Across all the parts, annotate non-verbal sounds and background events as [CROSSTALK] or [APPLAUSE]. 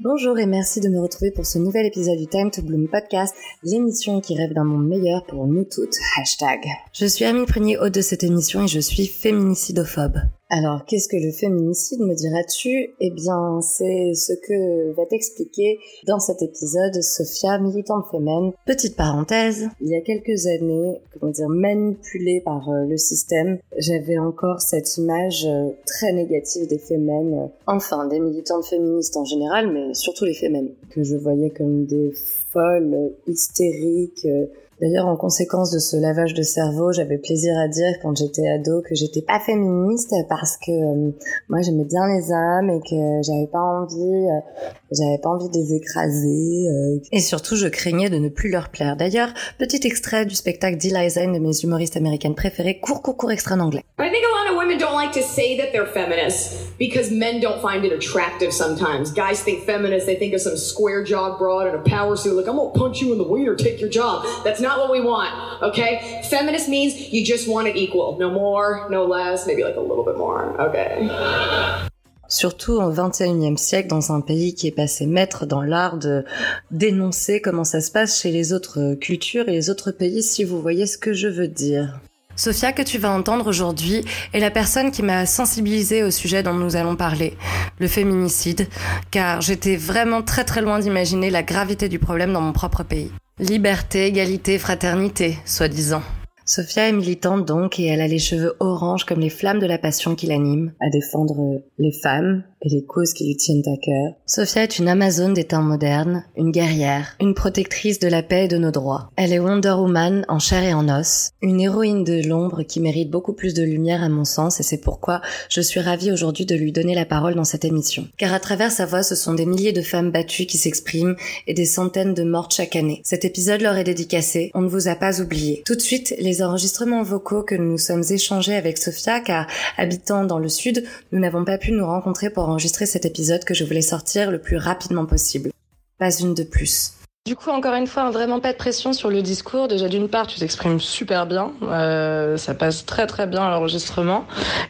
Bonjour et merci de me retrouver pour ce nouvel épisode du Time to Bloom podcast, l'émission qui rêve d'un monde meilleur pour nous toutes. Hashtag. Je suis Amine Prunier, hôte de cette émission et je suis féminicidophobe. Alors, qu'est-ce que le féminicide, me diras-tu? Eh bien, c'est ce que va t'expliquer dans cet épisode Sophia, militante féminine. Petite parenthèse, il y a quelques années, comment dire, manipulée par euh, le système, j'avais encore cette image euh, très négative des féminines, enfin des militantes féministes en général, mais surtout les féminines, que je voyais comme des folles, hystériques, euh, D'ailleurs, en conséquence de ce lavage de cerveau, j'avais plaisir à dire quand j'étais ado que j'étais pas féministe parce que euh, moi j'aimais bien les hommes et que j'avais pas envie, euh, j'avais pas envie de les écraser. Euh. Et surtout, je craignais de ne plus leur plaire. D'ailleurs, petit extrait du spectacle d'Eliza, une de mes humoristes américaines préférées, court, court, court extrait en anglais. I think a lot of women don't like to say that they're feminists because men don't find it attractive sometimes. Guys think feminists, they think of some square jawed broad in a power suit, like I'm gonna punch you in the wiener, take your job. That's not what we want, okay? Feminist means you just want it equal. No more, no less, maybe like a little bit more, okay? Surtout au XXIe siècle, dans un pays qui est passé maître dans l'art de dénoncer comment ça se passe chez les autres cultures et les autres pays, si vous voyez ce que je veux dire. Sophia, que tu vas entendre aujourd'hui, est la personne qui m'a sensibilisée au sujet dont nous allons parler, le féminicide, car j'étais vraiment très très loin d'imaginer la gravité du problème dans mon propre pays. Liberté, égalité, fraternité, soi-disant. Sophia est militante donc et elle a les cheveux orange comme les flammes de la passion qui l'animent, à défendre les femmes, et les causes qui lui tiennent à cœur. Sophia est une Amazone des temps modernes, une guerrière, une protectrice de la paix et de nos droits. Elle est Wonder Woman en chair et en os, une héroïne de l'ombre qui mérite beaucoup plus de lumière à mon sens et c'est pourquoi je suis ravie aujourd'hui de lui donner la parole dans cette émission. Car à travers sa voix, ce sont des milliers de femmes battues qui s'expriment et des centaines de mortes chaque année. Cet épisode leur est dédicacé, on ne vous a pas oublié. Tout de suite, les enregistrements vocaux que nous nous sommes échangés avec Sophia car habitant dans le sud, nous n'avons pas pu nous rencontrer pour enregistrer cet épisode que je voulais sortir le plus rapidement possible. Pas une de plus. Du coup, encore une fois, vraiment pas de pression sur le discours. Déjà, d'une part, tu t'exprimes super bien, euh, ça passe très très bien à l'enregistrement.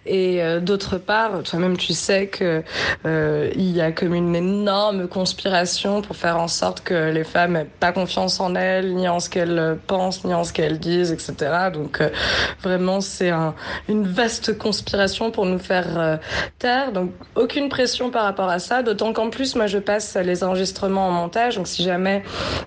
Et euh, d'autre part, toi-même, tu sais que euh, y a comme une énorme conspiration pour faire en sorte que les femmes n'aient pas confiance en elles, ni en ce qu'elles pensent, ni en ce qu'elles disent, etc. Donc, euh, vraiment, c'est un, une vaste conspiration pour nous faire euh, taire. Donc, aucune pression par rapport à ça. D'autant qu'en plus, moi, je passe les enregistrements en montage. Donc, si jamais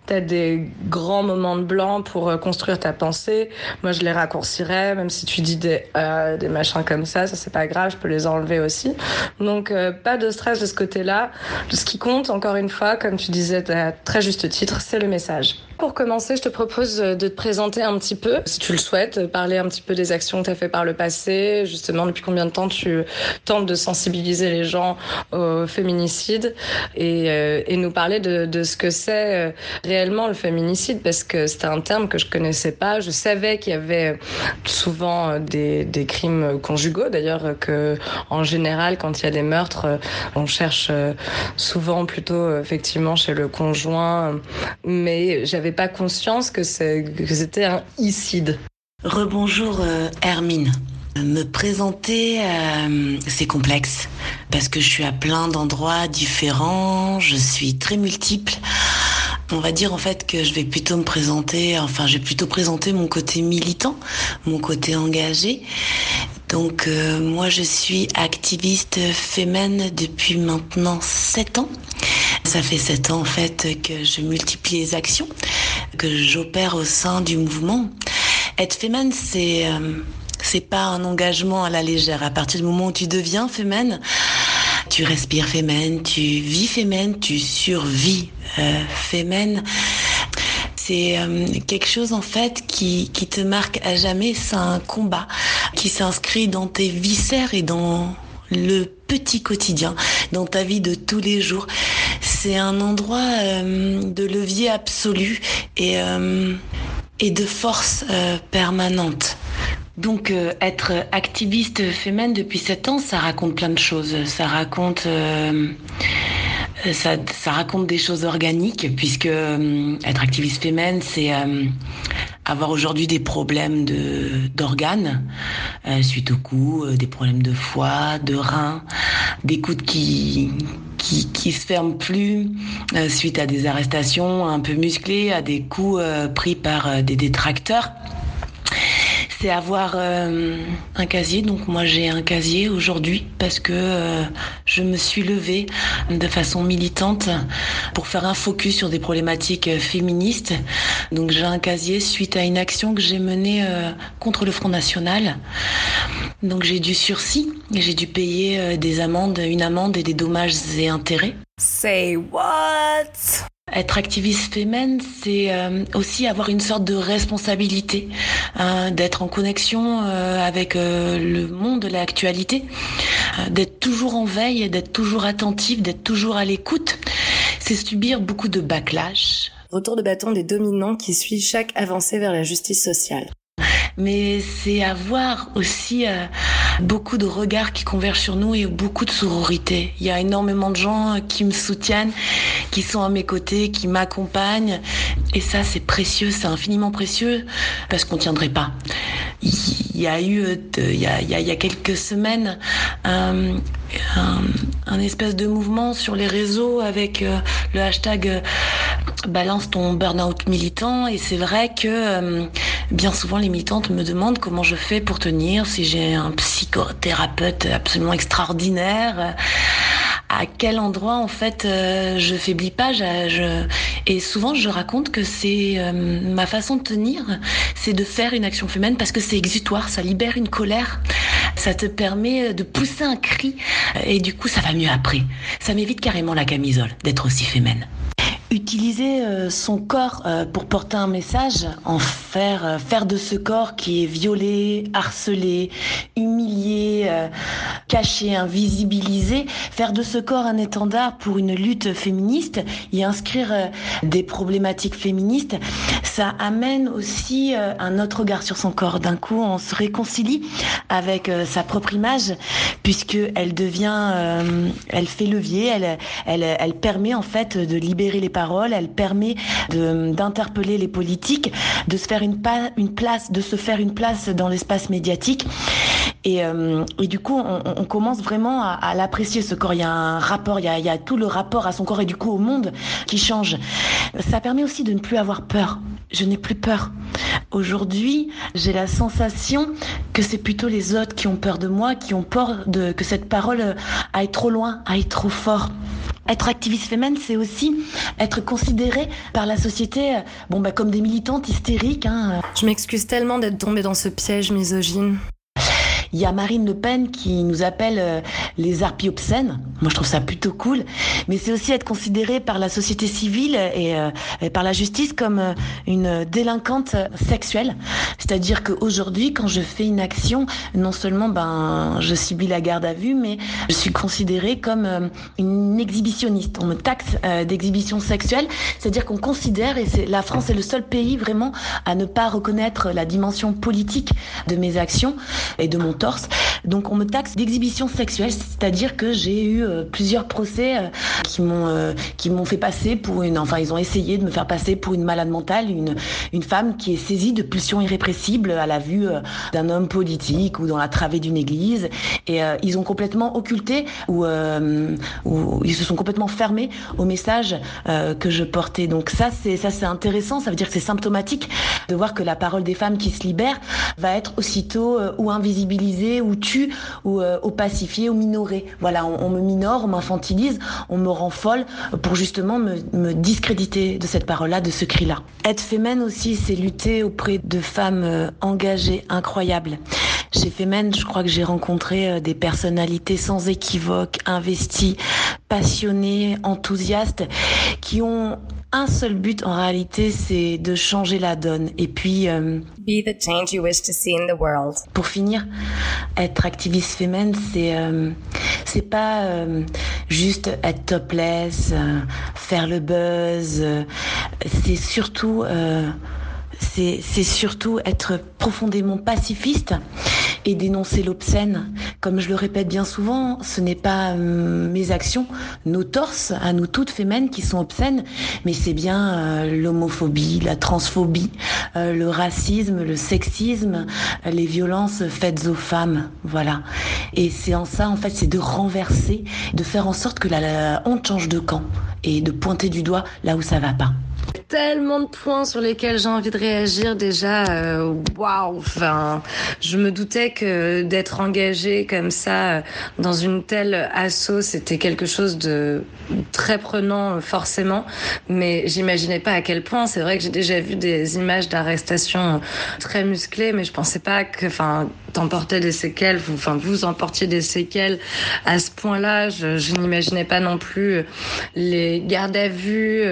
T'as des grands moments de blanc pour euh, construire ta pensée. Moi, je les raccourcirais, même si tu dis des, euh, des machins comme ça, ça c'est pas grave, je peux les enlever aussi. Donc, euh, pas de stress de ce côté-là. Ce qui compte, encore une fois, comme tu disais à très juste titre, c'est le message. Pour commencer, je te propose de te présenter un petit peu, si tu le souhaites, parler un petit peu des actions que tu as fait par le passé, justement depuis combien de temps tu tentes de sensibiliser les gens au féminicide et, euh, et nous parler de, de ce que c'est euh, réellement le féminicide? Parce que c'était un terme que je connaissais pas. Je savais qu'il y avait souvent des, des crimes conjugaux, d'ailleurs que en général quand il y a des meurtres, on cherche souvent plutôt effectivement chez le conjoint, mais j'avais pas conscience que c'était un icide. Rebonjour euh, Hermine. Me présenter, euh, c'est complexe parce que je suis à plein d'endroits différents, je suis très multiple. On va dire en fait que je vais plutôt me présenter, enfin je vais plutôt présenter mon côté militant, mon côté engagé. Donc euh, moi je suis activiste féminine depuis maintenant 7 ans. Ça fait 7 ans en fait que je multiplie les actions que j'opère au sein du mouvement. Être féminine, c'est euh, pas un engagement à la légère. À partir du moment où tu deviens féminine, tu respires féminine, tu vis féminine, tu survis euh, féminine. C'est euh, quelque chose en fait qui, qui te marque à jamais. C'est un combat qui s'inscrit dans tes viscères et dans le petit quotidien, dans ta vie de tous les jours. C'est un endroit euh, de levier absolu et, euh, et de force euh, permanente. Donc être activiste féminine depuis 7 ans, ça raconte plein de choses. Ça raconte ça, raconte des choses organiques puisque être activiste féminine, c'est avoir aujourd'hui des problèmes de d'organes suite au coup, des problèmes de foie, de reins, des coudes qui qui, qui se ferme plus suite à des arrestations un peu musclées, à des coups pris par des détracteurs c'est avoir euh, un casier. Donc moi j'ai un casier aujourd'hui parce que euh, je me suis levée de façon militante pour faire un focus sur des problématiques féministes. Donc j'ai un casier suite à une action que j'ai menée euh, contre le Front National. Donc j'ai dû sursis j'ai dû payer des amendes, une amende et des dommages et intérêts. Say what? Être activiste féminine, c'est euh, aussi avoir une sorte de responsabilité, hein, d'être en connexion euh, avec euh, le monde de l'actualité, d'être toujours en veille, d'être toujours attentif, d'être toujours à l'écoute. C'est subir beaucoup de backlash. Retour de bâton des dominants qui suivent chaque avancée vers la justice sociale mais c'est avoir aussi euh, beaucoup de regards qui convergent sur nous et beaucoup de sororité. Il y a énormément de gens qui me soutiennent, qui sont à mes côtés, qui m'accompagnent, et ça c'est précieux, c'est infiniment précieux parce qu'on tiendrait pas. Il y a eu, euh, il y a, il y a, quelques semaines, un, espèce de mouvement sur les réseaux avec euh, le hashtag balance ton burn-out militant, et c'est vrai que bien souvent les militantes me demandent comment je fais pour tenir, si j'ai un psychothérapeute absolument extraordinaire, à quel endroit en fait euh, je faiblis pas. Et souvent je raconte que c'est euh, ma façon de tenir, c'est de faire une action féminine parce que c'est exutoire, ça libère une colère. Ça te permet de pousser un cri et du coup ça va mieux après. Ça m'évite carrément la camisole d'être aussi féminine. Utiliser euh, son corps euh, pour porter un message, en faire euh, faire de ce corps qui est violé, harcelé, humilié, caché, invisibilisé, faire de ce corps un étendard pour une lutte féministe, y inscrire des problématiques féministes, ça amène aussi un autre regard sur son corps. D'un coup, on se réconcilie avec sa propre image puisque elle devient, elle fait levier, elle, elle, elle permet en fait de libérer les elle permet d'interpeller les politiques, de se faire une, place dans l'espace médiatique. Et, euh, du coup, on, on commence vraiment à, à l'apprécier ce corps. Il y a un rapport, il y a, il y a tout le rapport à son corps et du coup au monde qui change. Ça permet aussi de ne plus avoir peur. Je n'ai plus peur. Aujourd'hui, j'ai la sensation que c'est plutôt les autres qui ont peur de moi, qui ont peur de que cette parole aille trop loin, aille trop fort. Être activiste féminine, c'est aussi être considéré par la société bon, bah, comme des militantes hystériques. Hein. Je m'excuse tellement d'être tombée dans ce piège misogyne. Il y a Marine Le Pen qui nous appelle euh, les harpies obscènes. Moi, je trouve ça plutôt cool. Mais c'est aussi être considéré par la société civile et, euh, par la justice comme euh, une délinquante sexuelle. C'est-à-dire qu'aujourd'hui, quand je fais une action, non seulement ben je subis la garde à vue, mais je suis considérée comme une exhibitionniste. On me taxe d'exhibition sexuelle. C'est-à-dire qu'on considère, et la France est le seul pays vraiment à ne pas reconnaître la dimension politique de mes actions et de mon Donc on me taxe d'exhibition sexuelle, c'est-à-dire que j'ai eu euh, plusieurs procès euh, qui m'ont euh, qui m'ont fait passer pour une enfin ils ont essayé de me faire passer pour une malade mentale, une une femme qui est saisie de pulsions irrépressibles à la vue d'un homme politique ou dans la travée d'une église. Et ils ont complètement occulté ou ou ils se sont complètement fermés au message que je portais. Donc ça c'est ça c'est intéressant, ça veut dire que c'est symptomatique de voir que la parole des femmes qui se libèrent va être aussitôt ou invisibilisée ou tue ou euh, opacifié ou minoré. Voilà, on, me minore, on m'infantilise, on me rend folle pour justement me, discréditer de cette parole-là, de ce cri-là. Être féminine aussi, c'est lutter auprès de femmes euh, engagées, incroyables. Chez Femen, je crois que j'ai rencontré euh, des personnalités sans équivoque, investies, passionnées, enthousiastes, qui ont un seul but en réalité, c'est de changer la donne. Et puis, euh, be the change you wish to see in the world. Pour finir, être activiste féminine, c'est euh, c'est pas euh, juste être topless, faire le buzz. c'est surtout c'est surtout être profondément pacifiste et dénoncer l'obscène. Comme je le répète bien souvent, ce n'est pas euh, mes actions, nos torses, à nous toutes fémènes qui sont obscènes, mais c'est bien euh, l'homophobie, la transphobie, euh, le racisme, le sexisme, les violences faites aux femmes. Voilà. Et c'est en ça, en fait, c'est de renverser, de faire en sorte que la honte change de camp et de pointer du doigt là où ça va pas tellement de points sur lesquels j'ai envie de réagir déjà. Euh, waouh Enfin, je me doutais que d'être engagé comme ça euh, dans une telle asso, c'était quelque chose de très prenant euh, forcément, mais j'imaginais pas à quel point. C'est vrai que j'ai déjà vu des images d'arrestation très musclées, mais je pensais pas que, enfin, t'emportais des séquelles, vous, enfin, vous emportiez des séquelles à ce point-là. Je, je n'imaginais pas non plus les gardes à vue,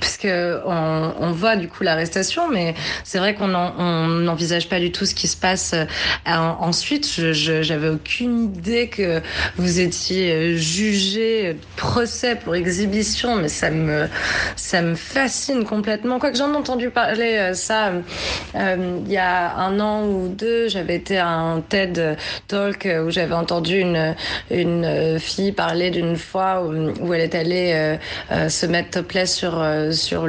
puisque on, voit du coup l'arrestation, mais c'est vrai qu'on n'envisage pas du tout ce qui se passe euh, ensuite. J'avais aucune idée que vous étiez euh, jugé de procès pour exhibition, mais ça me ça me fascine complètement. Quoique j'en ai entendu parler euh, ça il y a un an ou deux, j'avais été à un TED Talk où j'avais entendu une une fille parler d'une fois où, elle est allée se mettre topless sur sur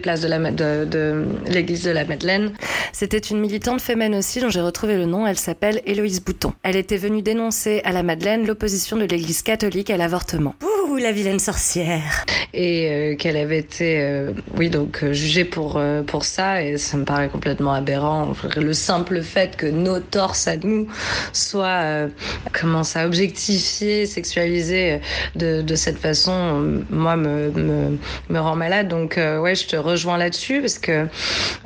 place de la de, l'église de la Madeleine. C'était une militante féminine aussi dont j'ai retrouvé le nom. Elle s'appelle Héloïse Bouton. Elle était venue dénoncer à la Madeleine l'opposition de l'église catholique à l'avortement. Ouh, la vilaine sorcière Et euh, qu'elle avait été, euh, oui, donc euh, jugée pour, pour ça. Et ça me paraît complètement aberrant. Le simple fait que nos torses à nous soient, comment ça, objectifiés, sexualisés de, de cette façon, moi, me, me, me rend malade. Donc, ouais, je te rejoins là-dessus parce que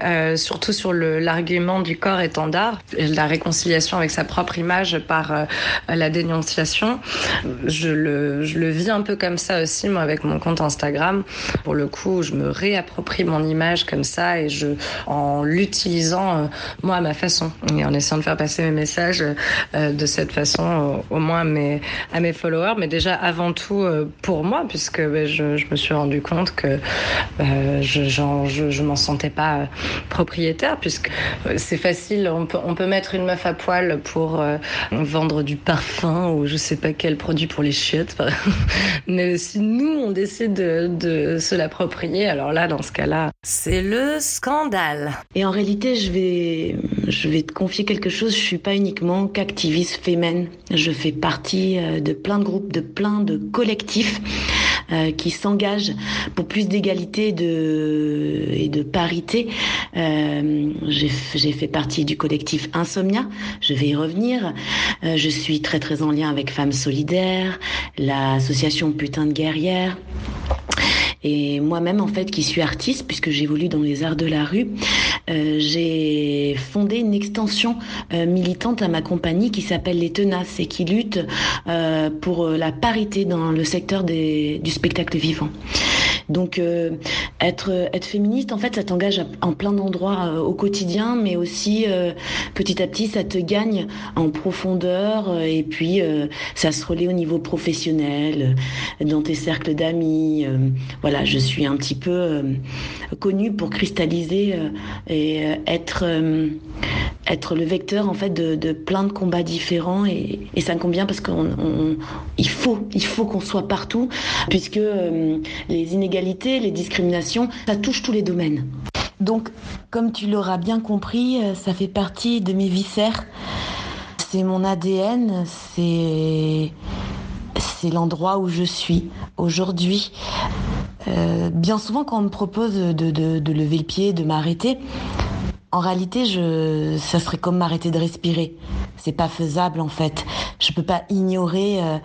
euh, surtout sur l'argument du corps étendard, la réconciliation avec sa propre image par euh, la dénonciation, je le, je le vis un peu comme ça aussi moi avec mon compte Instagram. Pour le coup, je me réapproprie mon image comme ça et je en l'utilisant euh, moi à ma façon et en essayant de faire passer mes messages de cette façon au moins à mes, followers, mais déjà avant tout pour moi puisque ben, je, je, me suis rendu compte que je, je, je m'en sentais pas euh, propriétaire puisque euh, c'est facile, on peut, on peut mettre une meuf à poil pour euh, vendre du parfum ou je sais pas quel produit pour les chiottes. [LAUGHS] Mais si nous on décide de, de se l'approprier, alors là dans ce cas-là, c'est le scandale. Et en réalité, je vais, je vais te confier quelque chose. Je suis pas uniquement qu'activiste féminine. Je fais partie de plein de groupes, de plein de collectifs. Euh, qui s'engagent pour plus d'égalité de, et de parité. Euh, J'ai fait partie du collectif Insomnia, je vais y revenir. Euh, je suis très très en lien avec Femmes Solidaires, l'association Putain de Guerrière. Et moi-même, en fait, qui suis artiste, puisque j'évolue dans les arts de la rue, euh, j'ai fondé une extension euh, militante à ma compagnie qui s'appelle Les Tenaces et qui lutte euh, pour la parité dans le secteur des, du spectacle vivant. Donc euh, être être féministe, en fait, ça t'engage en plein d'endroits euh, au quotidien, mais aussi euh, petit à petit, ça te gagne en profondeur et puis ça se relaie au niveau professionnel, dans tes cercles d'amis. voilà, je suis un petit peu connue pour cristalliser et être être le vecteur en fait de, plein de combats différents et, et ça me convient parce qu'il faut il faut qu'on soit partout puisque les inégalités les discriminations, ça touche tous les domaines. Donc, comme tu l'auras bien compris, euh, ça fait partie de mes viscères. C'est mon ADN, c'est c'est l'endroit où je suis aujourd'hui. Euh, bien souvent, quand on me propose de, lever le pied, de m'arrêter, en réalité, ça serait comme m'arrêter de respirer. C'est pas faisable en fait. Je peux pas ignorer euh,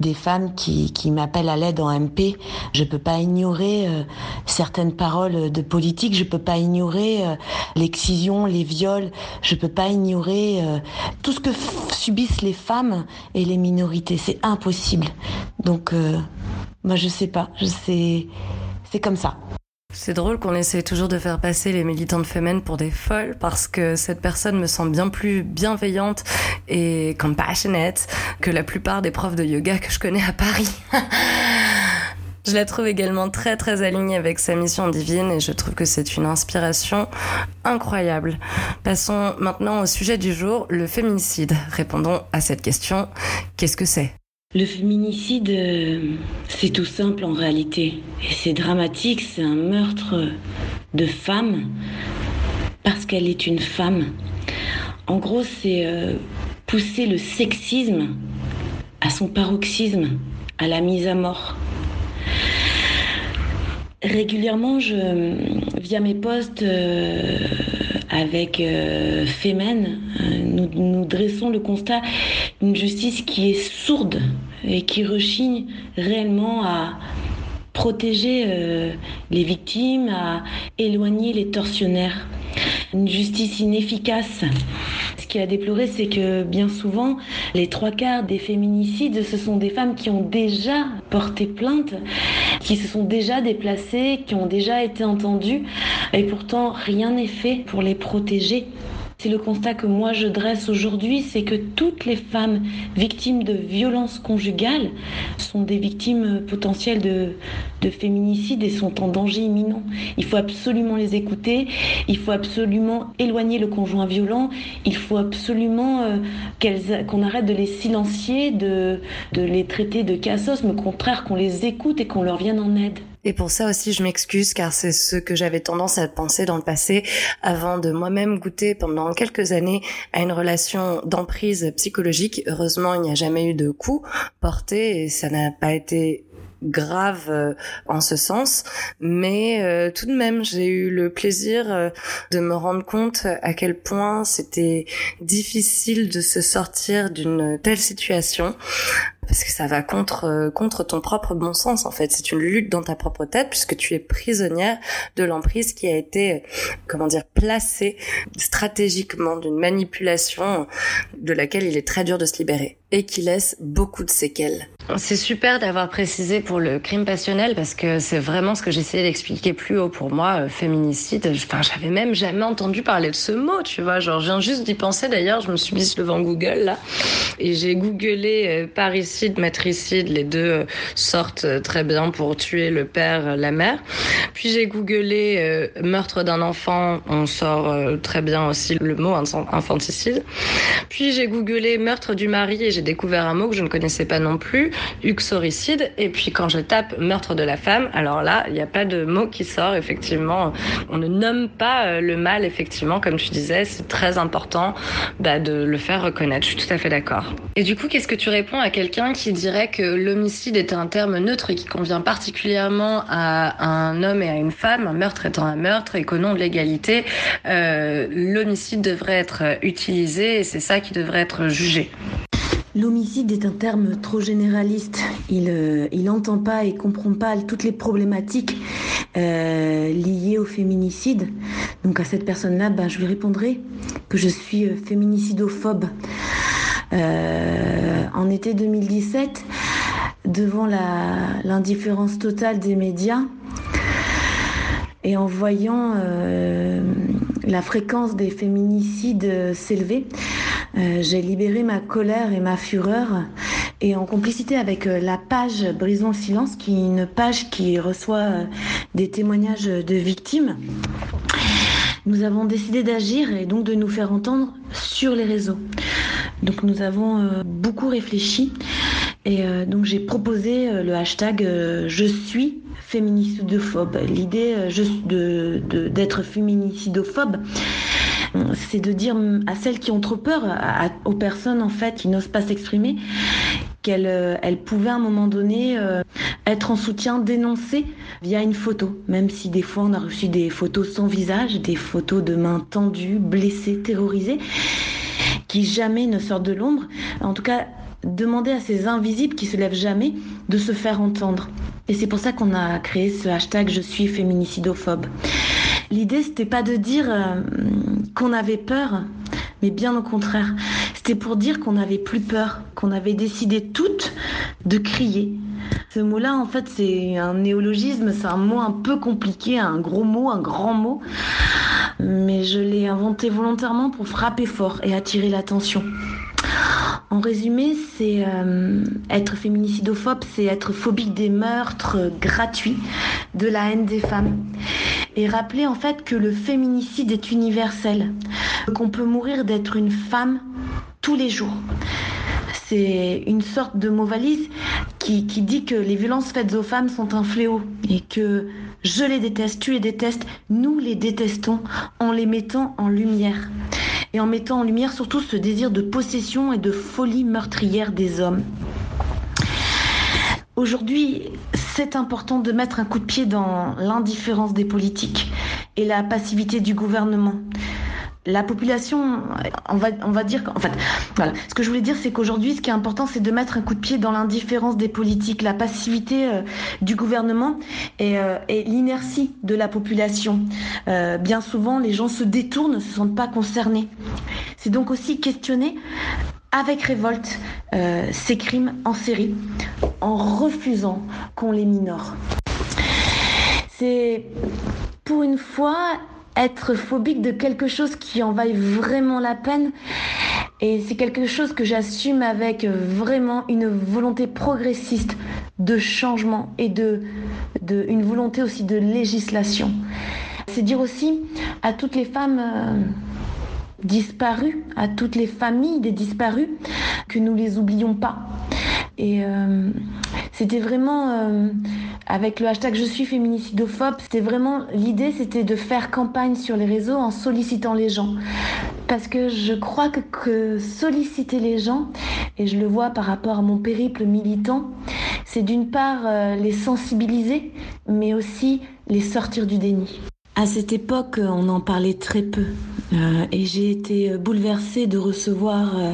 des femmes qui, m'appellent à l'aide en MP. Je peux pas ignorer euh, certaines paroles de politique. Je peux pas ignorer euh, l'excision, les viols. Je peux pas ignorer tout ce que subissent les femmes et les minorités. C'est impossible. Donc, moi, je sais pas. Je. C'est comme ça. C'est drôle qu'on essaie toujours de faire passer les militantes féminines pour des folles parce que cette personne me semble bien plus bienveillante et compassionate que la plupart des profs de yoga que je connais à Paris. [LAUGHS] Je la trouve également très très alignée avec sa mission divine et je trouve que c'est une inspiration incroyable. Passons maintenant au sujet du jour, le féminicide. Répondons à cette question. Qu'est-ce que c'est? Le féminicide, euh, c'est tout simple en réalité. Et c'est dramatique, c'est un meurtre de femme parce qu'elle est une femme. En gros, c'est euh, pousser le sexisme à son paroxysme, à la mise à mort. Régulièrement, je, via mes posts euh, avec euh, Femen, nous, nous, dressons le constat d'une justice qui est sourde et qui rechigne réellement à protéger euh, les victimes, à éloigner les tortionnaires. Une justice inefficace. Ce qui a déploré, c'est que bien souvent, les trois quarts des féminicides, ce sont des femmes qui ont déjà porté plainte, qui se sont déjà déplacées, qui ont déjà été entendues, et pourtant rien n'est fait pour les protéger. C'est le constat que moi je dresse aujourd'hui, c'est que toutes les femmes victimes de violences conjugales sont des victimes potentielles de, de féminicide et sont en danger imminent. Il faut absolument les écouter, il faut absolument éloigner le conjoint violent, il faut absolument euh, qu'on arrête de les silencier, de, de les traiter de cassos, mais au contraire qu'on les écoute et qu'on leur vienne en aide. Et pour ça aussi, je m'excuse car c'est ce que j'avais tendance à penser dans le passé avant de moi-même goûter pendant quelques années à une relation d'emprise psychologique. Heureusement, il n'y a jamais eu de coup porté et ça n'a pas été grave euh, en ce sens, mais euh, tout de même j'ai eu le plaisir euh, de me rendre compte à quel point c'était difficile de se sortir d'une telle situation parce que ça va contre contre ton propre bon sens en fait. C'est une lutte dans ta propre tête puisque tu es prisonnière de l'emprise qui a été comment dire placée stratégiquement d'une manipulation de laquelle il est très dur de se libérer et qui laisse beaucoup de séquelles. C'est super d'avoir précisé pour le crime passionnel parce que c'est vraiment ce que j'essayais d'expliquer plus haut pour moi, euh, féminicide. Enfin, j'avais même jamais entendu parler de ce mot, tu vois. Genre, je viens juste d'y penser d'ailleurs. Je me suis mise devant Google là et j'ai googlé euh, matricide. Les deux euh, sortent très bien pour tuer le père, la mère. Puis j'ai googlé meurtre d'un enfant. On sort très bien aussi le mot infanticide. Puis j'ai googlé meurtre du mari et j'ai découvert un mot que je ne connaissais pas non plus, uxoricide. Et puis quand je tape meurtre de la femme, alors là, il n'y a pas de mot qui sort. Effectivement, on ne nomme pas euh, le mal. Effectivement, comme tu disais, c'est très important bah, de le faire reconnaître. Je suis tout à fait d'accord. Et du coup, qu'est-ce que tu réponds à quelqu'un qui dirait que l'homicide est un terme neutre et qui convient particulièrement à un homme et à une femme, un meurtre étant un meurtre et qu'au nom de l'égalité, euh, l'homicide devrait être utilisé et c'est ça qui devrait être jugé. L'homicide est un terme trop généraliste. Il n'entend euh, pas et comprend pas toutes les problématiques euh, liées au féminicide. Donc à cette personne-là, ben, je lui répondrai que je suis féminicidophobe. En été 2017, devant l'indifférence totale des médias et en voyant la fréquence des féminicides s'élever, euh, j'ai libéré ma colère et ma fureur et en complicité avec euh, la page Brisons le silence, qui est une page qui reçoit euh, des témoignages de victimes, nous avons décidé d'agir et donc de nous faire entendre sur les réseaux. Donc nous avons beaucoup réfléchi. Et donc j'ai proposé le hashtag je suis féminicidophobe. L'idée d'être féminicidophobe, c'est de dire à celles qui ont trop peur, aux personnes en fait qui n'osent pas s'exprimer, qu'elles euh, pouvaient à un moment donné euh, être en soutien, dénoncer via une photo, même si des fois on a reçu des photos sans visage, des photos de mains tendues, blessées, terrorisées, qui jamais ne sortent de l'ombre. En tout cas, demander à ces invisibles qui se lèvent jamais de se faire entendre. Et c'est pour ça qu'on a créé ce hashtag Je suis féminicidophobe. L'idée, c'était pas de dire euh, qu'on avait peur, mais bien au contraire. C'était pour dire qu'on n'avait plus peur, qu'on avait décidé toutes de crier. Ce mot-là, en fait, c'est un néologisme, c'est un mot un peu compliqué, un gros mot, un grand mot. Mais je l'ai inventé volontairement pour frapper fort et attirer l'attention. En résumé, c'est euh, être féminicidophobe, c'est être phobique des meurtres gratuits, de la haine des femmes. Et rappeler en fait que le féminicide est universel, qu'on peut mourir d'être une femme tous les jours. C'est une sorte de mot valise qui, qui dit que les violences faites aux femmes sont un fléau et que je les déteste, tu les détestes, nous les détestons en les mettant en lumière et en mettant en lumière surtout ce désir de possession et de folie meurtrière des hommes. Aujourd'hui, c'est important de mettre un coup de pied dans l'indifférence des politiques et la passivité du gouvernement la population, on va, on va dire qu'en fait, voilà. Ce que je voulais dire, c'est qu'aujourd'hui, ce qui est important, c'est de mettre un coup de pied dans l'indifférence des politiques, la passivité euh, du gouvernement et, euh, et l'inertie de la population. Euh, bien souvent, les gens se détournent, ne se sentent pas concernés. C'est donc aussi questionner avec révolte ces crimes en série, en refusant qu'on les minore. C'est pour une fois être phobique de quelque chose qui en vaille vraiment la peine. Et c'est quelque chose que j'assume avec vraiment une volonté progressiste de changement et de, une volonté aussi de législation. C'est dire aussi à toutes les femmes euh, disparues, à toutes les familles des disparus, que nous les oublions pas. Et euh, c'était vraiment euh, avec le hashtag je suis féminicidophobe, c'était vraiment l'idée c'était de faire campagne sur les réseaux en sollicitant les gens. Parce que je crois que, solliciter les gens, et je le vois par rapport à mon périple militant, c'est d'une part euh, les sensibiliser, mais aussi les sortir du déni. À cette époque, on en parlait très peu. Euh, et j'ai été bouleversée de recevoir euh,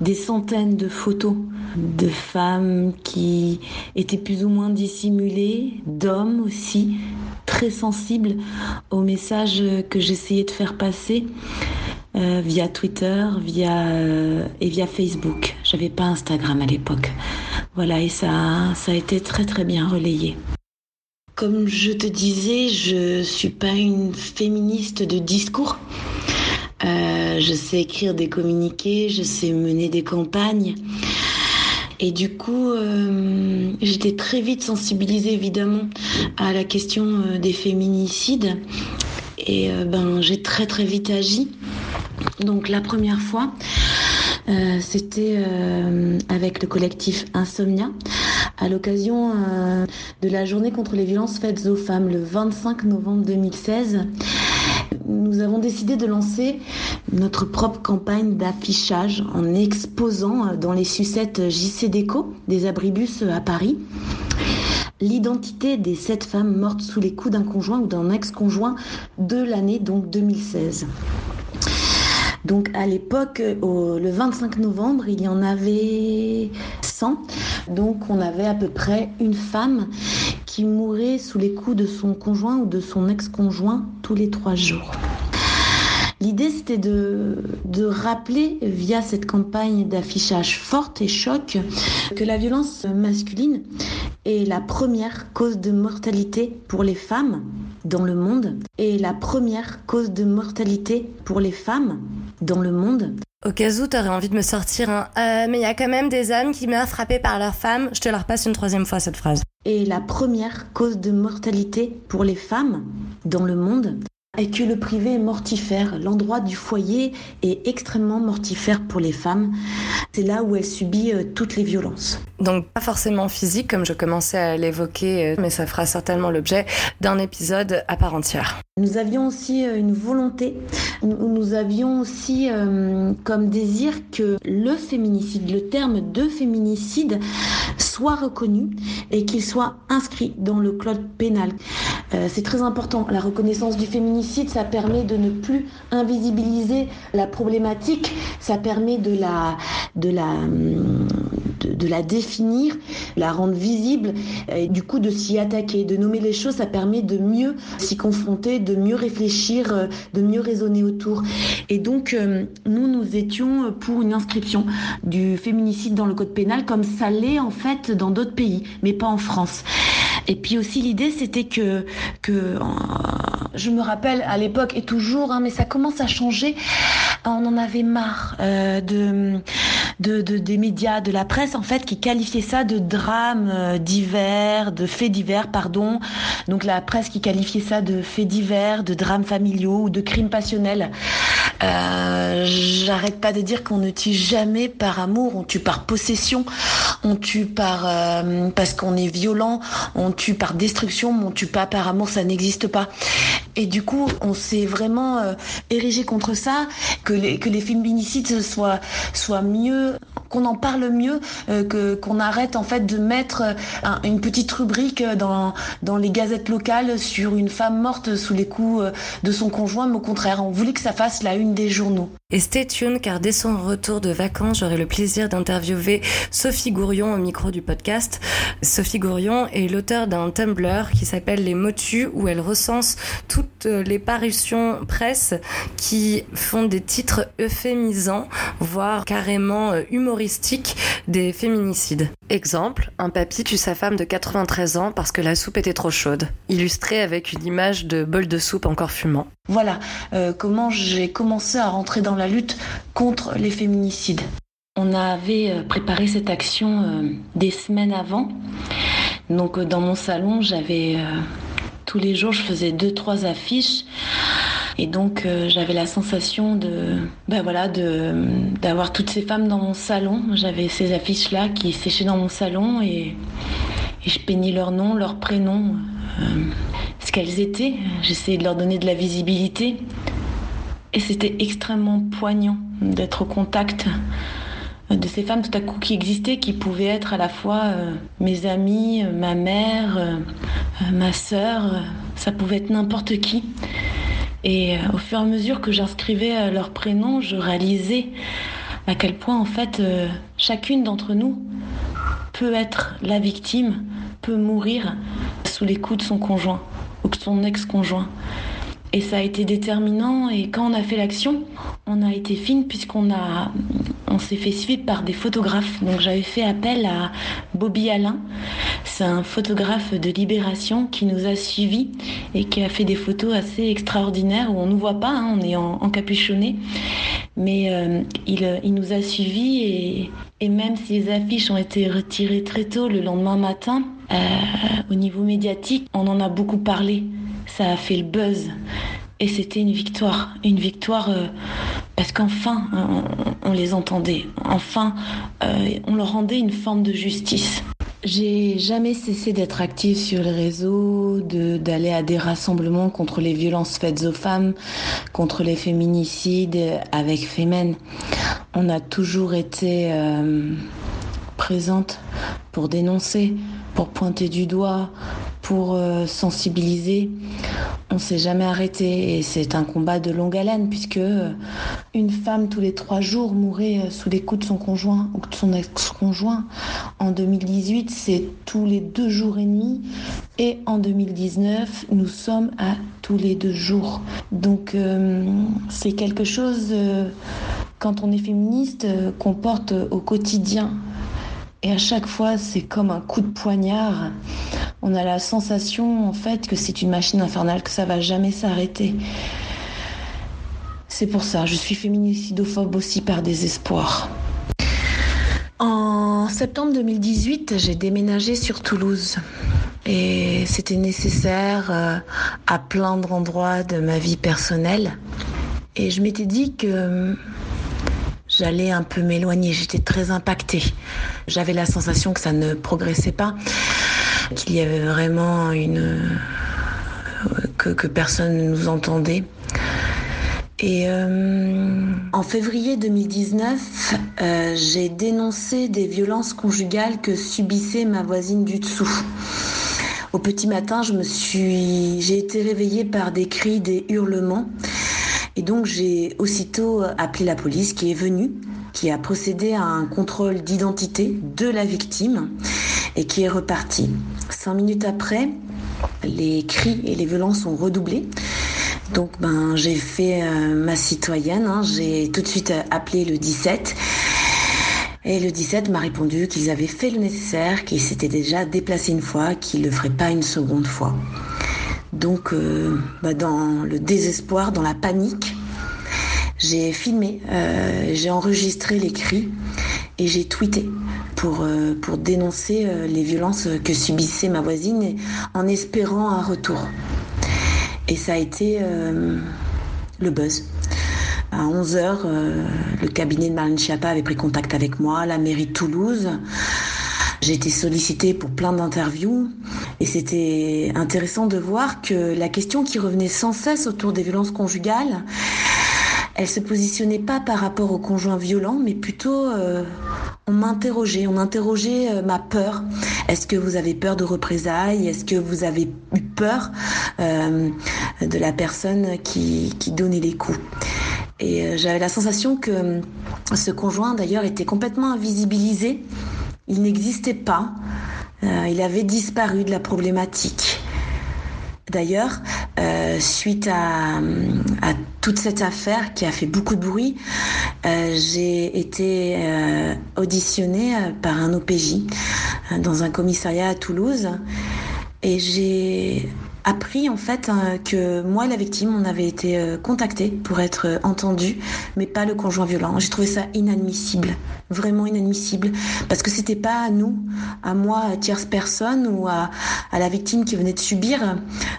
des centaines de photos de femmes qui étaient plus ou moins dissimulées, d'hommes aussi, très sensibles aux messages que j'essayais de faire passer euh, via Twitter, via et via Facebook. J'avais pas Instagram à l'époque. Voilà, et ça, ça a été très très bien relayé. Comme je te disais, je suis pas une féministe de discours. Euh, je sais écrire des communiqués, je sais mener des campagnes. Et du coup, euh, j'étais très vite sensibilisée évidemment à la question euh, des féminicides. Et ben, j'ai très très vite agi. Donc la première fois, c'était avec le collectif Insomnia à l'occasion euh, de la journée contre les violences faites aux femmes le 25 novembre 2016 nous avons décidé de lancer notre propre campagne d'affichage en exposant euh, dans les sucettes JC Déco des abribus à Paris l'identité des sept femmes mortes sous les coups d'un conjoint ou d'un ex-conjoint de l'année donc 2016. Donc à l'époque, le 25 novembre, il y en avait 100. Donc on avait à peu près une femme qui mourait sous les coups de son conjoint ou de son ex-conjoint tous les trois jours. L'idée, c'était de, de, rappeler via cette campagne d'affichage forte et choc que la violence masculine est la première cause de mortalité pour les femmes dans le monde et la première cause de mortalité pour les femmes dans le monde. Au cas où t'aurais envie de me sortir un euh, mais il y a quand même des hommes qui meurent frappés par leurs femmes, je te la repasse une troisième fois cette phrase. Et la première cause de mortalité pour les femmes dans le monde et que le privé est mortifère. L'endroit du foyer est extrêmement mortifère pour les femmes. C'est là où elle subit euh, toutes les violences. Donc pas forcément physique comme je commençais à l'évoquer, euh, mais ça fera certainement l'objet d'un épisode à part entière. Nous avions aussi euh, une volonté, nous avions aussi comme désir que le féminicide, le terme de féminicide soit reconnu et qu'il soit inscrit dans le code pénal. C'est très important, la reconnaissance du féminicide ça permet de ne plus invisibiliser la problématique, ça permet de la, de la, de, la définir, la rendre visible, du coup de s'y attaquer, de nommer les choses, ça permet de mieux s'y confronter, de mieux réfléchir, de mieux raisonner autour. Et donc, euh, nous, nous étions pour une inscription du féminicide dans le code pénal, comme ça l'est en fait dans d'autres pays, mais pas en France. Et puis aussi l'idée c'était que que euh, je me rappelle à l'époque et toujours, hein, mais ça commence à changer. On en avait marre euh, de de, des médias, de la presse en fait, qui qualifiait ça de drame euh, divers, de faits divers, pardon. Donc la presse qui qualifiait ça de faits divers, de drames familiaux ou de crimes passionnels. J'arrête pas de dire qu'on ne tue jamais par amour, on tue par possession, on tue par parce qu'on est violent, tue par destruction, mais on tue pas par amour, ça n'existe pas. Et du coup, on s'est vraiment érigé contre ça, que les, que les féminicides soient, soient mieux, qu'on en parle mieux, euh, que qu'on arrête en fait de mettre euh, une petite rubrique dans dans les gazettes locales sur une femme morte sous les coups euh, de son conjoint, mais au contraire, on voulait que ça fasse la une des journaux. Et stay tuned car dès son retour de vacances, j'aurai le plaisir d'interviewer Sophie Gourion au micro du podcast. Sophie Gourion est l'auteur d'un Tumblr qui s'appelle Les Motus où elle recense toutes les parutions presse qui font des titres euphémisants, voire carrément humoristiques des féminicides. Exemple, un papy tue sa femme de 93 ans parce que la soupe était trop chaude, illustré avec une image de bol de soupe encore fumant. Voilà euh, comment j'ai commencé à rentrer dans la lutte contre les féminicides. On avait euh, préparé cette action euh, des semaines avant. Donc dans mon salon, j'avais tous les jours, je faisais deux trois affiches. Et donc j'avais la sensation de, ben voilà, d'avoir toutes ces femmes dans mon salon. J'avais ces affiches là qui séchaient dans mon salon et, et je peignais leur nom, leur prénom ce qu'elles étaient. J'essayais de leur donner de la visibilité. Et c'était extrêmement poignant d'être au contact de ces femmes tout à coup qui existaient, qui pouvaient être à la fois euh, mes amies, ma mère, euh, ma sœur, ça pouvait être n'importe qui. Et euh, au fur et à mesure que j'inscrivais leurs prénoms, je réalisais à quel point en fait chacune d'entre nous peut être la victime, peut mourir sous les coups de son conjoint ou de son ex-conjoint. Et ça a été déterminant. Et quand on a fait l'action, on a été fine puisqu'on a, on s'est fait suivre par des photographes. Donc j'avais fait appel à Bobby Alain. C'est un photographe de Libération qui nous a suivis et qui a fait des photos assez extraordinaires où on nous voit pas, hein, on est en, encapuchonné. Mais euh, il, il, nous a suivis et, et même si les affiches ont été retirées très tôt le lendemain matin, euh, au niveau médiatique, on en a beaucoup parlé. Ça a fait le buzz. Et c'était une victoire. Une victoire euh, parce qu'enfin, on, les entendait. Enfin, euh, on leur rendait une forme de justice. J'ai jamais cessé d'être active sur les réseaux, d'aller à des rassemblements contre les violences faites aux femmes, contre les féminicides avec Femen. On a toujours été présente pour dénoncer, pour pointer du doigt, pour euh, sensibiliser. On s'est jamais arrêté et c'est un combat de longue haleine puisque euh, une femme tous les trois jours mourait euh, sous les coups de son conjoint ou de son ex-conjoint. En 2018, c'est tous les deux jours et demi et en 2019, nous sommes à tous les deux jours. Donc c'est quelque chose quand on est féministe qu'on porte au quotidien et à chaque fois, c'est comme un coup de poignard. On a la sensation, en fait, que c'est une machine infernale, que ça va jamais s'arrêter. C'est pour ça, je suis féminicidophobe aussi par désespoir. En septembre 2018, j'ai déménagé sur Toulouse. Et c'était nécessaire euh, à plein d'endroits de ma vie personnelle. Et je m'étais dit que j'allais un peu m'éloigner. J'étais très impactée. J'avais la sensation que ça ne progressait pas, qu'il y avait vraiment une euh, que, personne ne nous entendait. Et euh, en février 2019, euh, j'ai dénoncé des violences conjugales que subissait ma voisine du dessous. Au petit matin, je me suis, j'ai été réveillée par des cris, des hurlements. Et donc j'ai aussitôt appelé la police qui est venue, qui a procédé à un contrôle d'identité de la victime et qui est reparti. Cinq minutes après, les cris et les violences ont redoublé. Donc ben j'ai fait euh, ma citoyenne, hein. j'ai tout de suite appelé le 17. Et le 17 m'a répondu qu'ils avaient fait le nécessaire, qu'ils s'étaient déjà déplacés une fois, qu'ils ne le feraient pas une seconde fois. Donc, euh, bah, dans le désespoir, dans la panique, j'ai filmé, euh, j'ai enregistré les cris et j'ai tweeté pour, euh, dénoncer les violences que subissait ma voisine en espérant un retour. Et ça a été le buzz. À 11h, le cabinet de Marlène Schiappa avait pris contact avec moi, la mairie de Toulouse. J'ai été sollicitée pour plein d'interviews et c'était intéressant de voir que la question qui revenait sans cesse autour des violences conjugales, elle se positionnait pas par rapport au conjoint violent, mais plutôt euh, on m'interrogeait, on interrogeait euh, ma peur. Est-ce que vous avez peur de représailles? Est-ce que vous avez eu peur euh, de la personne qui, qui donnait les coups? Et euh, j'avais la sensation que ce conjoint d'ailleurs était complètement invisibilisé. Il n'existait pas. Euh, il avait disparu de la problématique. D'ailleurs, euh, suite à, toute cette affaire qui a fait beaucoup de bruit, euh, j'ai été auditionnée par un OPJ dans un commissariat à Toulouse et j'ai appris en fait euh, que moi et la victime on avait été euh, contactés pour être euh, entendus mais pas le conjoint violent. J'ai trouvé ça inadmissible vraiment inadmissible parce que c'était pas à nous à moi à tierce personne ou à, à la victime qui venait de subir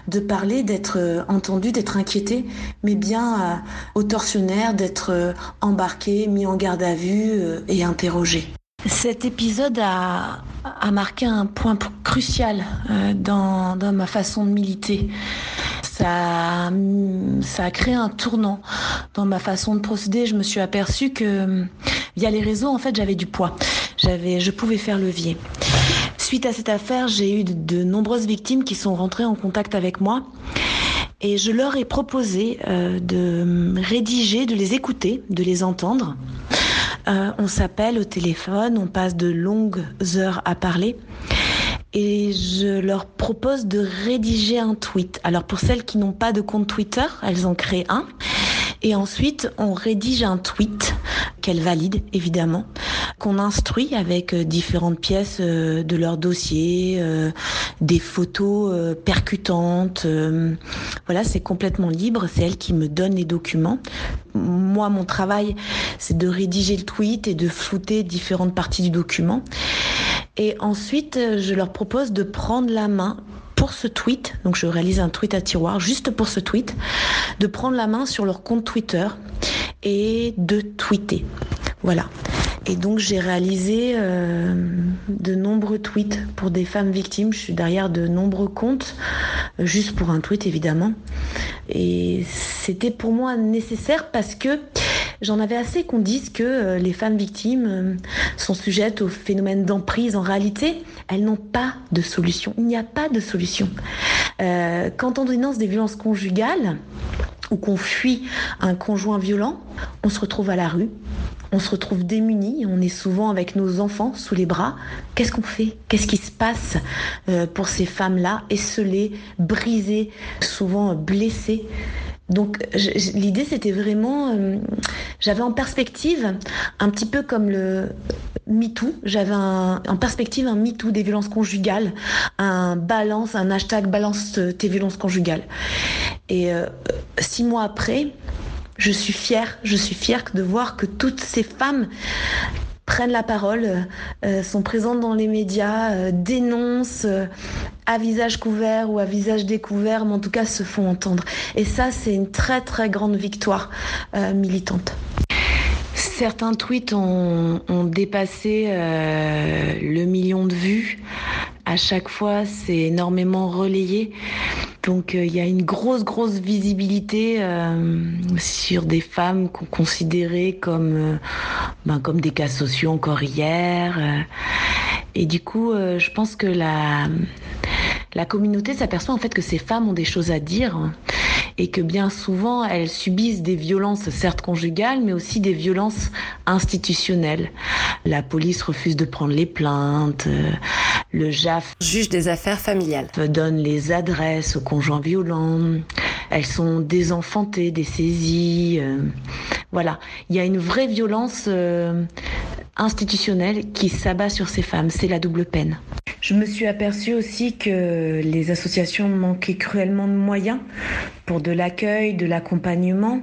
de parler d'être entendu d'être inquiété mais bien aux tortionnaires d'être embarqué mis en garde à vue et interrogé cet épisode a, a, marqué un point crucial euh, dans, dans, ma façon de militer. Ça, ça a créé un tournant dans ma façon de procéder. Je me suis aperçue que via les réseaux, en fait, j'avais du poids. J'avais, je pouvais faire levier. Suite à cette affaire, j'ai eu de, de, nombreuses victimes qui sont rentrées en contact avec moi. Et je leur ai proposé euh, de rédiger, de les écouter, de les entendre. Euh, on s'appelle au téléphone, on passe de longues heures à parler. Et je leur propose de rédiger un tweet. Alors pour celles qui n'ont pas de compte Twitter, elles en créent un. Et ensuite, on rédige un tweet qu'elles valident, évidemment, qu'on instruit avec différentes pièces de leur dossier, euh, des photos euh, percutantes. Euh, voilà, c'est complètement libre. C'est elles qui me donnent les documents. Moi, mon travail, c'est de rédiger le tweet et de flouter différentes parties du document. Et ensuite, je leur propose de prendre la main ce tweet, donc je réalise un tweet à tiroir juste pour ce tweet, de prendre la main sur leur compte Twitter et de tweeter. Voilà. Et donc j'ai réalisé euh, de nombreux tweets pour des femmes victimes. Je suis derrière de nombreux comptes, juste pour un tweet évidemment. Et c'était pour moi nécessaire parce que j'en avais assez qu'on dise que euh, les femmes victimes euh, sont sujettes au phénomène d'emprise. En réalité, elles n'ont pas de solution. Il n'y a pas de solution. Euh, quand on dénonce des violences conjugales ou qu'on fuit un conjoint violent, on se retrouve à la rue, on se retrouve démunis, on est souvent avec nos enfants sous les bras. Qu'est-ce qu'on fait? Qu'est-ce qui se passe euh, pour ces femmes-là, esselées, brisées, souvent blessées? Donc l'idée c'était vraiment, euh, j'avais en perspective un petit peu comme le MeToo, j'avais en perspective un MeToo des violences conjugales, un balance, un hashtag balance tes violences conjugales. Et euh, six mois après, je suis fière, je suis fière de voir que toutes ces femmes prennent la parole, euh, sont présentes dans les médias, euh, dénoncent euh, à visage couvert ou à visage découvert, mais en tout cas se font entendre. Et ça, c'est une très très grande victoire euh, militante. Certains tweets ont, dépassé euh, le million de vues. À chaque fois, c'est énormément relayé. Donc il euh, y a une grosse, grosse visibilité euh, sur des femmes qu'on considérait comme, euh, ben, comme des cas sociaux encore hier. et du coup, je pense que la, la communauté s'aperçoit en fait que ces femmes ont des choses à dire et que bien souvent elles subissent des violences certes conjugales mais aussi des violences institutionnelles. La police refuse de prendre les plaintes, le JAF, juge des affaires familiales, donne les adresses aux conjoints violents, elles sont désenfantées, dessaisies. Euh, voilà, il y a une vraie violence euh, institutionnelle qui s'abat sur ces femmes, c'est la double peine. Je me suis aperçue aussi que les associations manquaient cruellement de moyens pour de l'accueil, de l'accompagnement,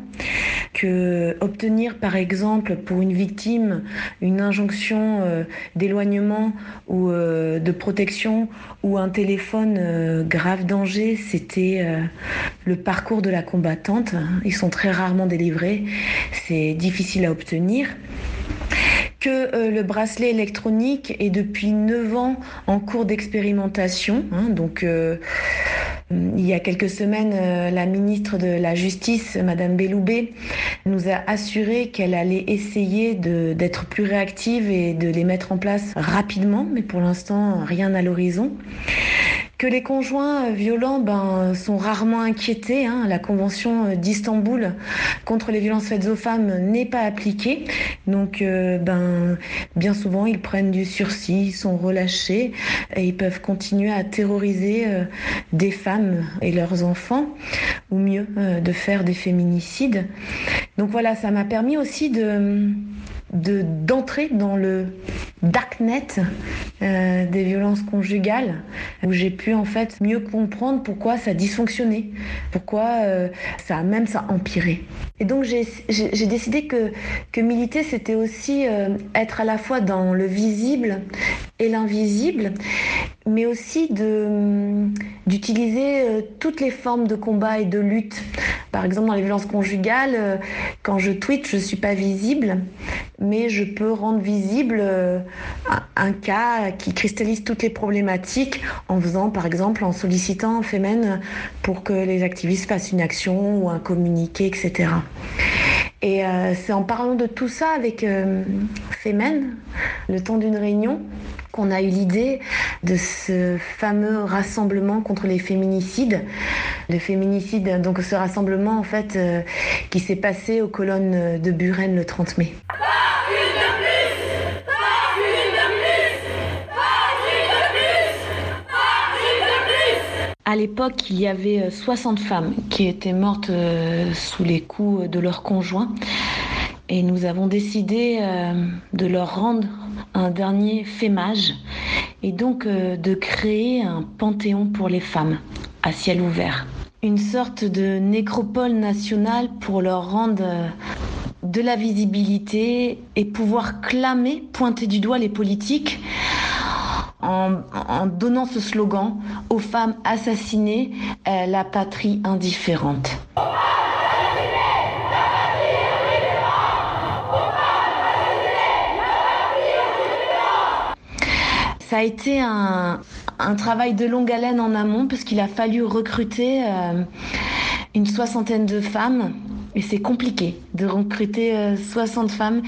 que obtenir par exemple pour une victime une injonction euh, d'éloignement ou euh, de protection ou un téléphone euh, grave danger, c'était le parcours de la combattante. Ils sont très rarement délivrés, c'est difficile à obtenir que le bracelet électronique est depuis 9 ans en cours d'expérimentation. Hein, donc il y a quelques semaines, euh, la ministre de la Justice, Madame Belloubet, nous a assuré qu'elle allait essayer d'être plus réactive et de les mettre en place rapidement, mais pour l'instant, rien à l'horizon que les conjoints violents ben, sont rarement inquiétés. Hein. La Convention d'Istanbul contre les violences faites aux femmes n'est pas appliquée. Donc, euh, ben, bien souvent, ils prennent du sursis, sont relâchés et ils peuvent continuer à terroriser euh, des femmes et leurs enfants, ou mieux, euh, de faire des féminicides. Donc voilà, ça m'a permis aussi de d'entrer dans le darknet euh, des violences conjugales où j'ai pu en fait mieux comprendre pourquoi ça dysfonctionnait, pourquoi euh, ça même ça empiré. Et donc j'ai décidé que, que militer c'était aussi euh, être à la fois dans le visible et l'invisible, mais aussi d'utiliser toutes les formes de combat et de lutte. Par exemple dans les violences conjugales, quand je tweet je suis pas visible, mais je peux rendre visible euh, un cas qui cristallise toutes les problématiques en faisant, par exemple, en sollicitant Femen pour que les activistes fassent une action ou un communiqué, etc. Et euh, c'est en parlant de tout ça avec euh, Femen, le temps d'une réunion, qu'on a eu l'idée de ce fameux rassemblement contre les féminicides. Le féminicide, donc ce rassemblement en fait qui s'est passé aux colonnes de Buren le 30 mai. À l'époque, il y avait 60 euh, femmes qui étaient mortes euh, sous les coups de leurs conjoints. Et nous avons décidé euh, de leur rendre un dernier fémage et donc de créer un panthéon pour les femmes à ciel ouvert. Une sorte de nécropole nationale pour leur rendre de la visibilité et pouvoir clamer, pointer du doigt les politiques en, donnant ce slogan aux femmes assassinées, euh, la patrie indifférente. Ça a été un, travail de longue haleine en amont parce qu'il a fallu recruter euh, une soixantaine de femmes et c'est compliqué de recruter 60 euh, femmes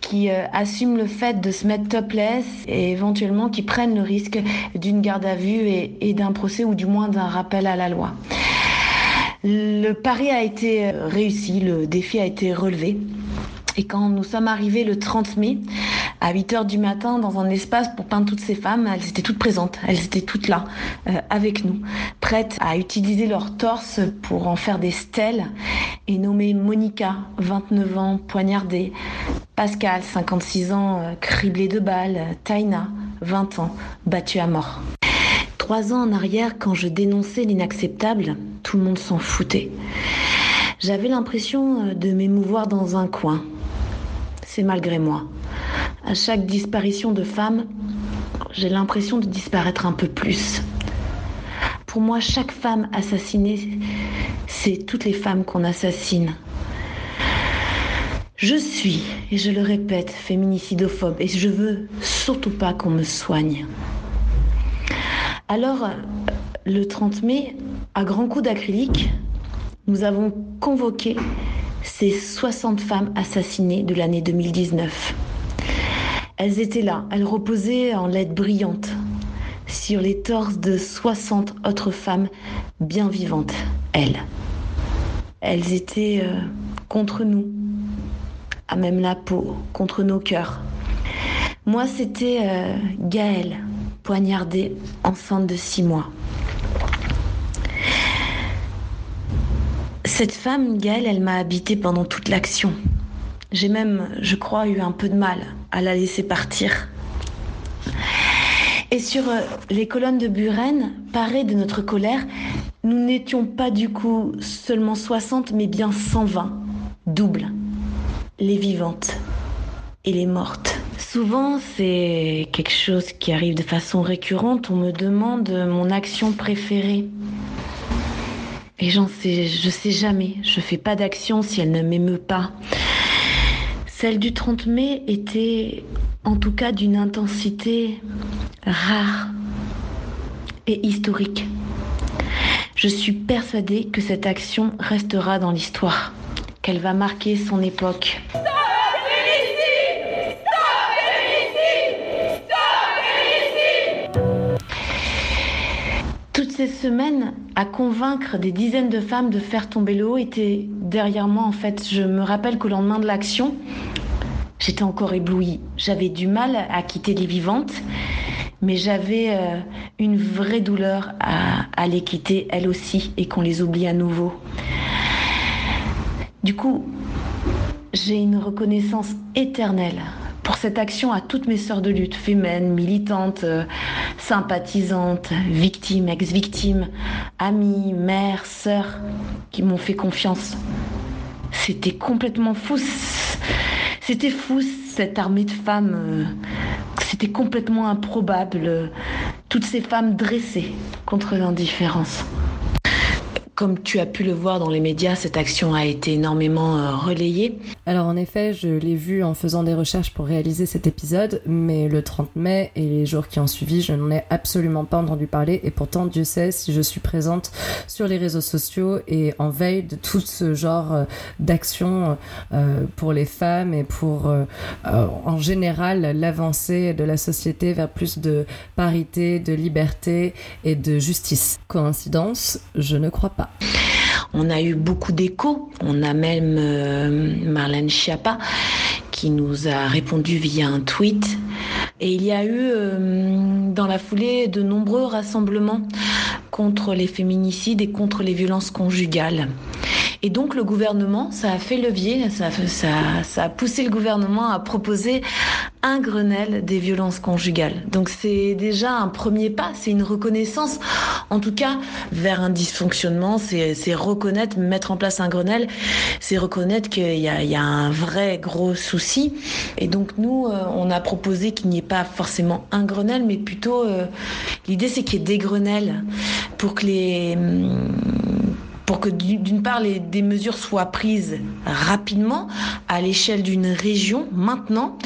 qui euh, assument le fait de se mettre topless et éventuellement qui prennent le risque d'une garde à vue et, d'un procès ou du moins d'un rappel à la loi. Le pari a été réussi, le défi a été relevé. Et quand nous sommes arrivés le 30 mai, à 8 heures du matin, dans un espace pour peindre toutes ces femmes, elles étaient toutes présentes, elles étaient toutes là, euh, avec nous, prêtes à utiliser leur torse pour en faire des stèles et nommer Monica, 29 ans, poignardée, Pascal, 56 ans, euh, criblé de balles, Taina, 20 ans, battue à mort. Trois ans en arrière, quand je dénonçais l'inacceptable, tout le monde s'en foutait. J'avais l'impression euh, de m'émouvoir dans un coin. C'est malgré moi. À chaque disparition de femme, j'ai l'impression de disparaître un peu plus. Pour moi, chaque femme assassinée, c'est toutes les femmes qu'on assassine. Je suis, et je le répète, féminicidophobe, et je veux surtout pas qu'on me soigne. Alors, le 30 mai, à grands coups d'acrylique, nous avons convoqué ces 60 femmes assassinées de l'année 2019. Elles étaient là, elles reposaient en lettres brillantes sur les torses de 60 autres femmes bien vivantes, elles. Elles étaient euh, contre nous, à même la peau, contre nos cœurs. Moi, c'était euh, Gaëlle, poignardée, enceinte de six mois. Cette femme, Gaëlle, elle m'a habité pendant toute l'action. J'ai même, je crois, eu un peu de mal à la laisser partir. Et sur euh, les colonnes de Buren, parées de notre colère, nous n'étions pas du coup seulement 60, mais bien 120 double, les vivantes et les mortes. Souvent, c'est quelque chose qui arrive de façon récurrente. On me demande mon action préférée. Et j'en sais, je sais jamais. Je fais pas d'action si elle ne m'émeut pas. Celle du 30 mai était en tout cas d'une intensité rare et historique. Je suis persuadée que cette action restera dans l'histoire, qu'elle va marquer son époque. Ces semaines à convaincre des dizaines de femmes de faire tomber le haut étaient derrière moi en fait. Je me rappelle qu'au lendemain de l'action, j'étais encore éblouie. J'avais du mal à quitter les vivantes, mais j'avais euh, une vraie douleur à les quitter elles aussi et qu'on les oublie à nouveau. Du coup, j'ai une reconnaissance éternelle pour cette action à toutes mes sœurs de lutte, féminines, militantes, euh, sympathisantes, victimes, ex-victimes, amies, mères, sœurs, qui m'ont fait confiance. C'était complètement fou. C'était fou cette armée de femmes. euh, C'était complètement improbable. Toutes ces femmes dressées contre l'indifférence. Comme tu as pu le voir dans les médias, cette action a été énormément euh, relayée. Alors en effet, je l'ai vu en faisant des recherches pour réaliser cet épisode, mais le 30 mai et les jours qui ont suivi, je n'en ai absolument pas entendu parler et pourtant Dieu sait si je suis présente sur les réseaux sociaux et en veille de tout ce genre euh, d'action euh, pour les femmes et pour en général l'avancée de la société vers plus de parité, de liberté et de justice. Coïncidence Je ne crois pas. On a eu beaucoup d'échos. On a même euh, Marlène Schiappa qui nous a répondu via un tweet. Et il y a eu euh, dans la foulée de nombreux rassemblements contre les féminicides et contre les violences conjugales. Et donc le gouvernement, ça a fait levier, ça, a poussé le gouvernement à proposer un Grenelle des violences conjugales. Donc c'est déjà un premier pas, c'est une reconnaissance, en tout cas vers un dysfonctionnement, c'est reconnaître, mettre en place un Grenelle, c'est reconnaître qu'il y a, il y a un vrai gros souci. Et donc nous, euh, on a proposé qu'il n'y ait pas forcément un Grenelle, mais plutôt euh, l'idée c'est qu'il y ait des Grenelles pour que les hum, pour que d'une part les, des mesures soient prises rapidement à l'échelle d'une région maintenant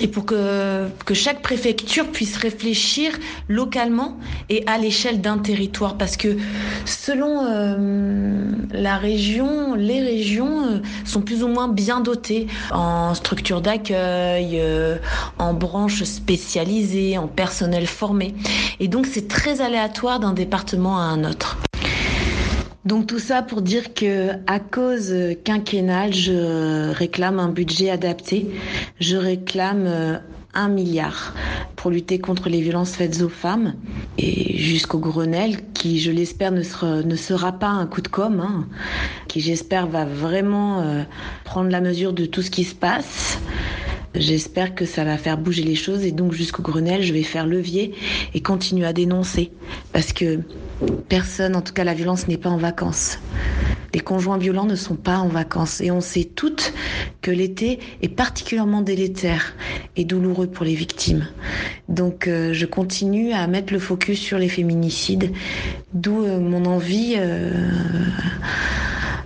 et pour que, que chaque préfecture puisse réfléchir localement et à l'échelle d'un territoire parce que selon euh, la région, les régions euh, sont plus ou moins bien dotées en structures d'accueil, euh, en branches spécialisées, en personnel formé et donc c'est très aléatoire d'un département à un autre. Donc tout ça pour dire que à cause quinquennale, je réclame un budget adapté. Je réclame euh, un milliard pour lutter contre les violences faites aux femmes et jusqu'au Grenelle qui, je l'espère, ne sera, ne sera pas un coup de com', hein, qui j'espère va vraiment euh, prendre la mesure de tout ce qui se passe. J'espère que ça va faire bouger les choses et donc jusqu'au Grenelle, je vais faire levier et continuer à dénoncer parce que personne, en tout cas la violence n'est pas en vacances. Les conjoints violents ne sont pas en vacances et on sait toutes que l'été est particulièrement délétère et douloureux pour les victimes. Donc euh, je continue à mettre le focus sur les féminicides, d'où euh, mon envie euh,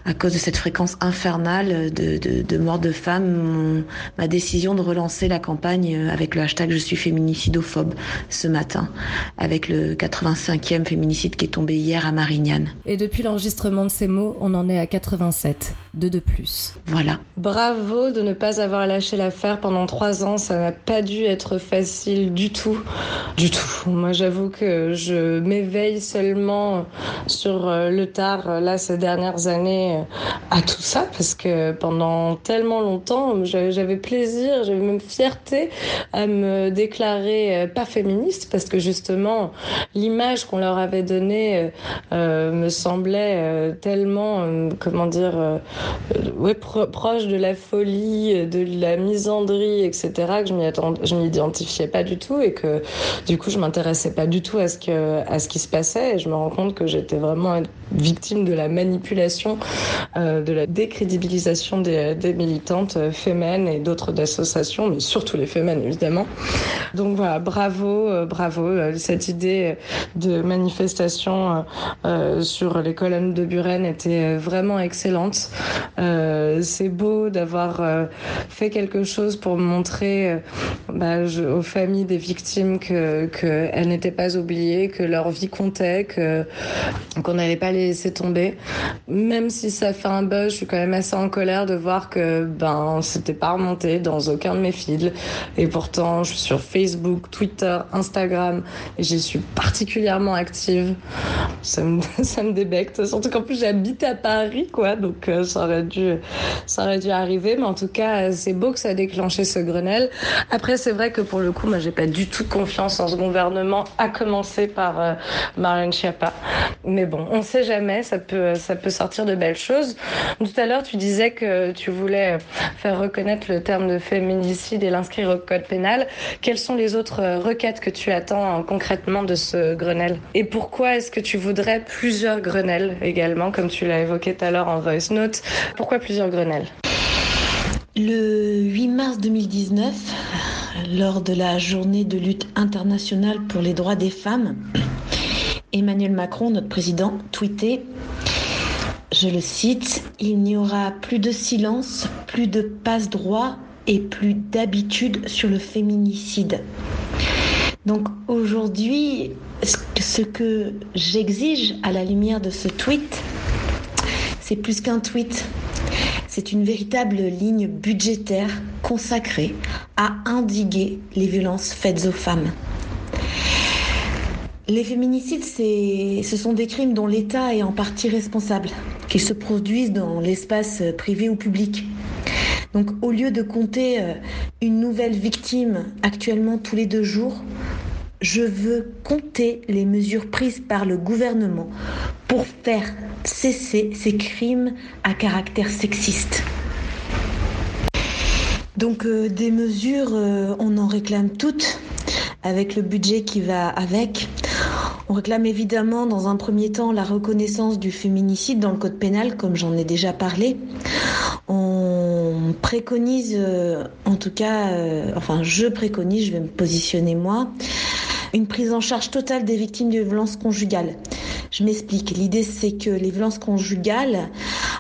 à cause de cette fréquence infernale de, de, de morts de femmes, mon, ma décision de relancer la campagne avec le hashtag Je suis féminicidophobe ce matin, avec le 85e féminicide qui est tombé hier à Marignane. Et depuis l'enregistrement de ces mots, on en est à 87, deux de plus. Voilà. Bravo de ne pas avoir lâché l'affaire pendant trois ans, ça n'a pas dû être facile du tout, du tout. Moi j'avoue que je m'éveille seulement sur euh, le tard, là ces dernières années, à tout ça parce que pendant tellement longtemps j'avais plaisir, j'avais même fierté à me déclarer euh, pas féministe parce que justement l'image qu'on leur avait donnée euh, me semblait euh, tellement euh, comment dire euh, proche de la folie, de la misandrie, etc. que je m'y je m'identifiais pas du tout et que du coup je m'intéressais pas du tout à ce à ce qui se passait et je me rends compte que j'étais vraiment victime de la manipulation, euh, de la décrédibilisation des, militantes euh, féminines et d'autres associations, mais surtout les féminines évidemment. Donc voilà, bravo, euh, bravo. Cette idée de manifestation sur les colonnes de Buren était vraiment excellente. C'est beau d'avoir fait quelque chose pour montrer bah, aux familles des victimes que qu'elles n'étaient pas oubliées, que leur vie comptait, que qu'on n'allait pas les laisser tomber. Même si ça fait un buzz, je suis quand même assez en colère de voir que ben c'était pas remonté dans aucun de mes fils. Et pourtant, je suis sur Facebook, Twitter, Instagram et j'y suis particulièrement active. Ça me, [LAUGHS] ça me débecte. Surtout qu'en plus j'habite à Paris, quoi. Donc euh, ça aurait dû, ça aurait dû arriver. Mais en tout cas, c'est beau que ça a déclenché ce Grenelle. Après, c'est vrai que pour le coup, moi, j'ai pas du tout confiance en ce gouvernement, à commencer par euh, Marlène Schiappa. Mais bon, on sait jamais, ça peut, ça peut sortir de belles choses. Tout à l'heure, tu disais que tu voulais faire reconnaître le terme de féminicide et l'inscrire au code pénal. Quelles sont les autres requêtes que tu attends concrètement de ce Grenelle? Et pourquoi est-ce que tu voudrais plusieurs Grenelles également, comme tu l'as évoqué tout à l'heure en voice note? Pourquoi plusieurs Grenelles? Le 8 mars 2019, lors de la journée de lutte internationale pour les droits des femmes, Emmanuel Macron, notre président, tweetait, je le cite, Il n'y aura plus de silence, plus de passe-droit et plus d'habitude sur le féminicide. Donc aujourd'hui, ce que j'exige à la lumière de ce tweet, c'est plus qu'un tweet. C'est une véritable ligne budgétaire consacrée à indiguer les violences faites aux femmes. Les féminicides, ce sont des crimes dont l'État est en partie responsable, qu'ils se produisent dans l'espace privé ou public. Donc au lieu de compter euh, une nouvelle victime actuellement tous les deux jours, je veux compter les mesures prises par le gouvernement pour faire cesser ces crimes à caractère sexiste. Donc euh, des mesures, euh, on en réclame toutes avec le budget qui va avec. On réclame évidemment dans un premier temps la reconnaissance du féminicide dans le code pénal, comme j'en ai déjà parlé. On préconise, euh, en tout cas, euh, enfin je préconise, je vais me positionner moi, une prise en charge totale des victimes de violences conjugales. Je m'explique. L'idée, c'est que les violences conjugales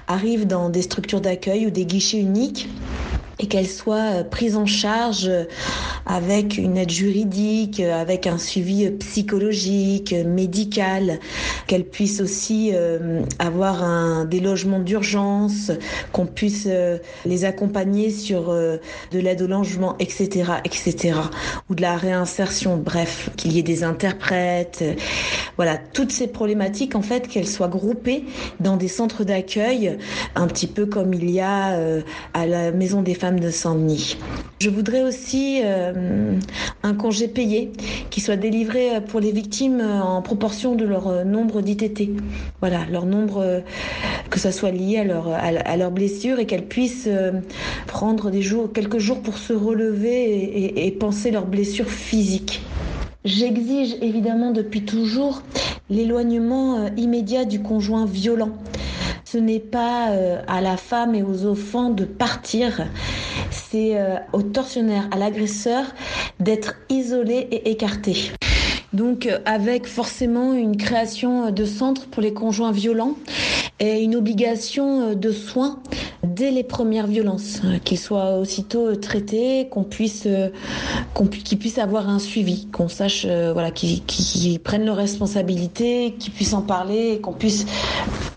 arrivent dans des structures d'accueil ou des guichets uniques et qu'elle soit euh, prise en charge euh, avec une aide juridique, euh, avec un suivi psychologique, médical, qu'elle puisse aussi avoir un, des logements d'urgence, qu'on puisse les accompagner sur de l'aide au logement, etc., etc., ou de la réinsertion, bref, qu'il y ait des interprètes, voilà, toutes ces problématiques, en fait, qu'elles soient groupées dans des centres d'accueil, un petit peu comme il y a à la Maison des femmes de Saint-Denis. Je voudrais aussi euh, un congé payé qui soit délivré pour les victimes en proportion de leur nombre d'ITT. Voilà, leur nombre, que ça soit lié à leur, blessure et qu'elles puissent euh, prendre des jours, quelques jours pour se relever et, et penser leurs blessures physiques. J'exige évidemment depuis toujours l'éloignement euh, immédiat du conjoint violent. Ce n'est pas à la femme et aux enfants de partir, c'est euh, au tortionnaire, à l'agresseur d'être isolé et écarté. Donc euh, avec forcément une création de centres pour les conjoints violents et une obligation euh, de soins dès les premières violences, qu'ils soient aussitôt traités, qu'on puisse, qu'ils puissent avoir un suivi, qu'on sache, voilà, qu'ils prennent leurs responsabilités, qu'ils puissent en parler, qu'on puisse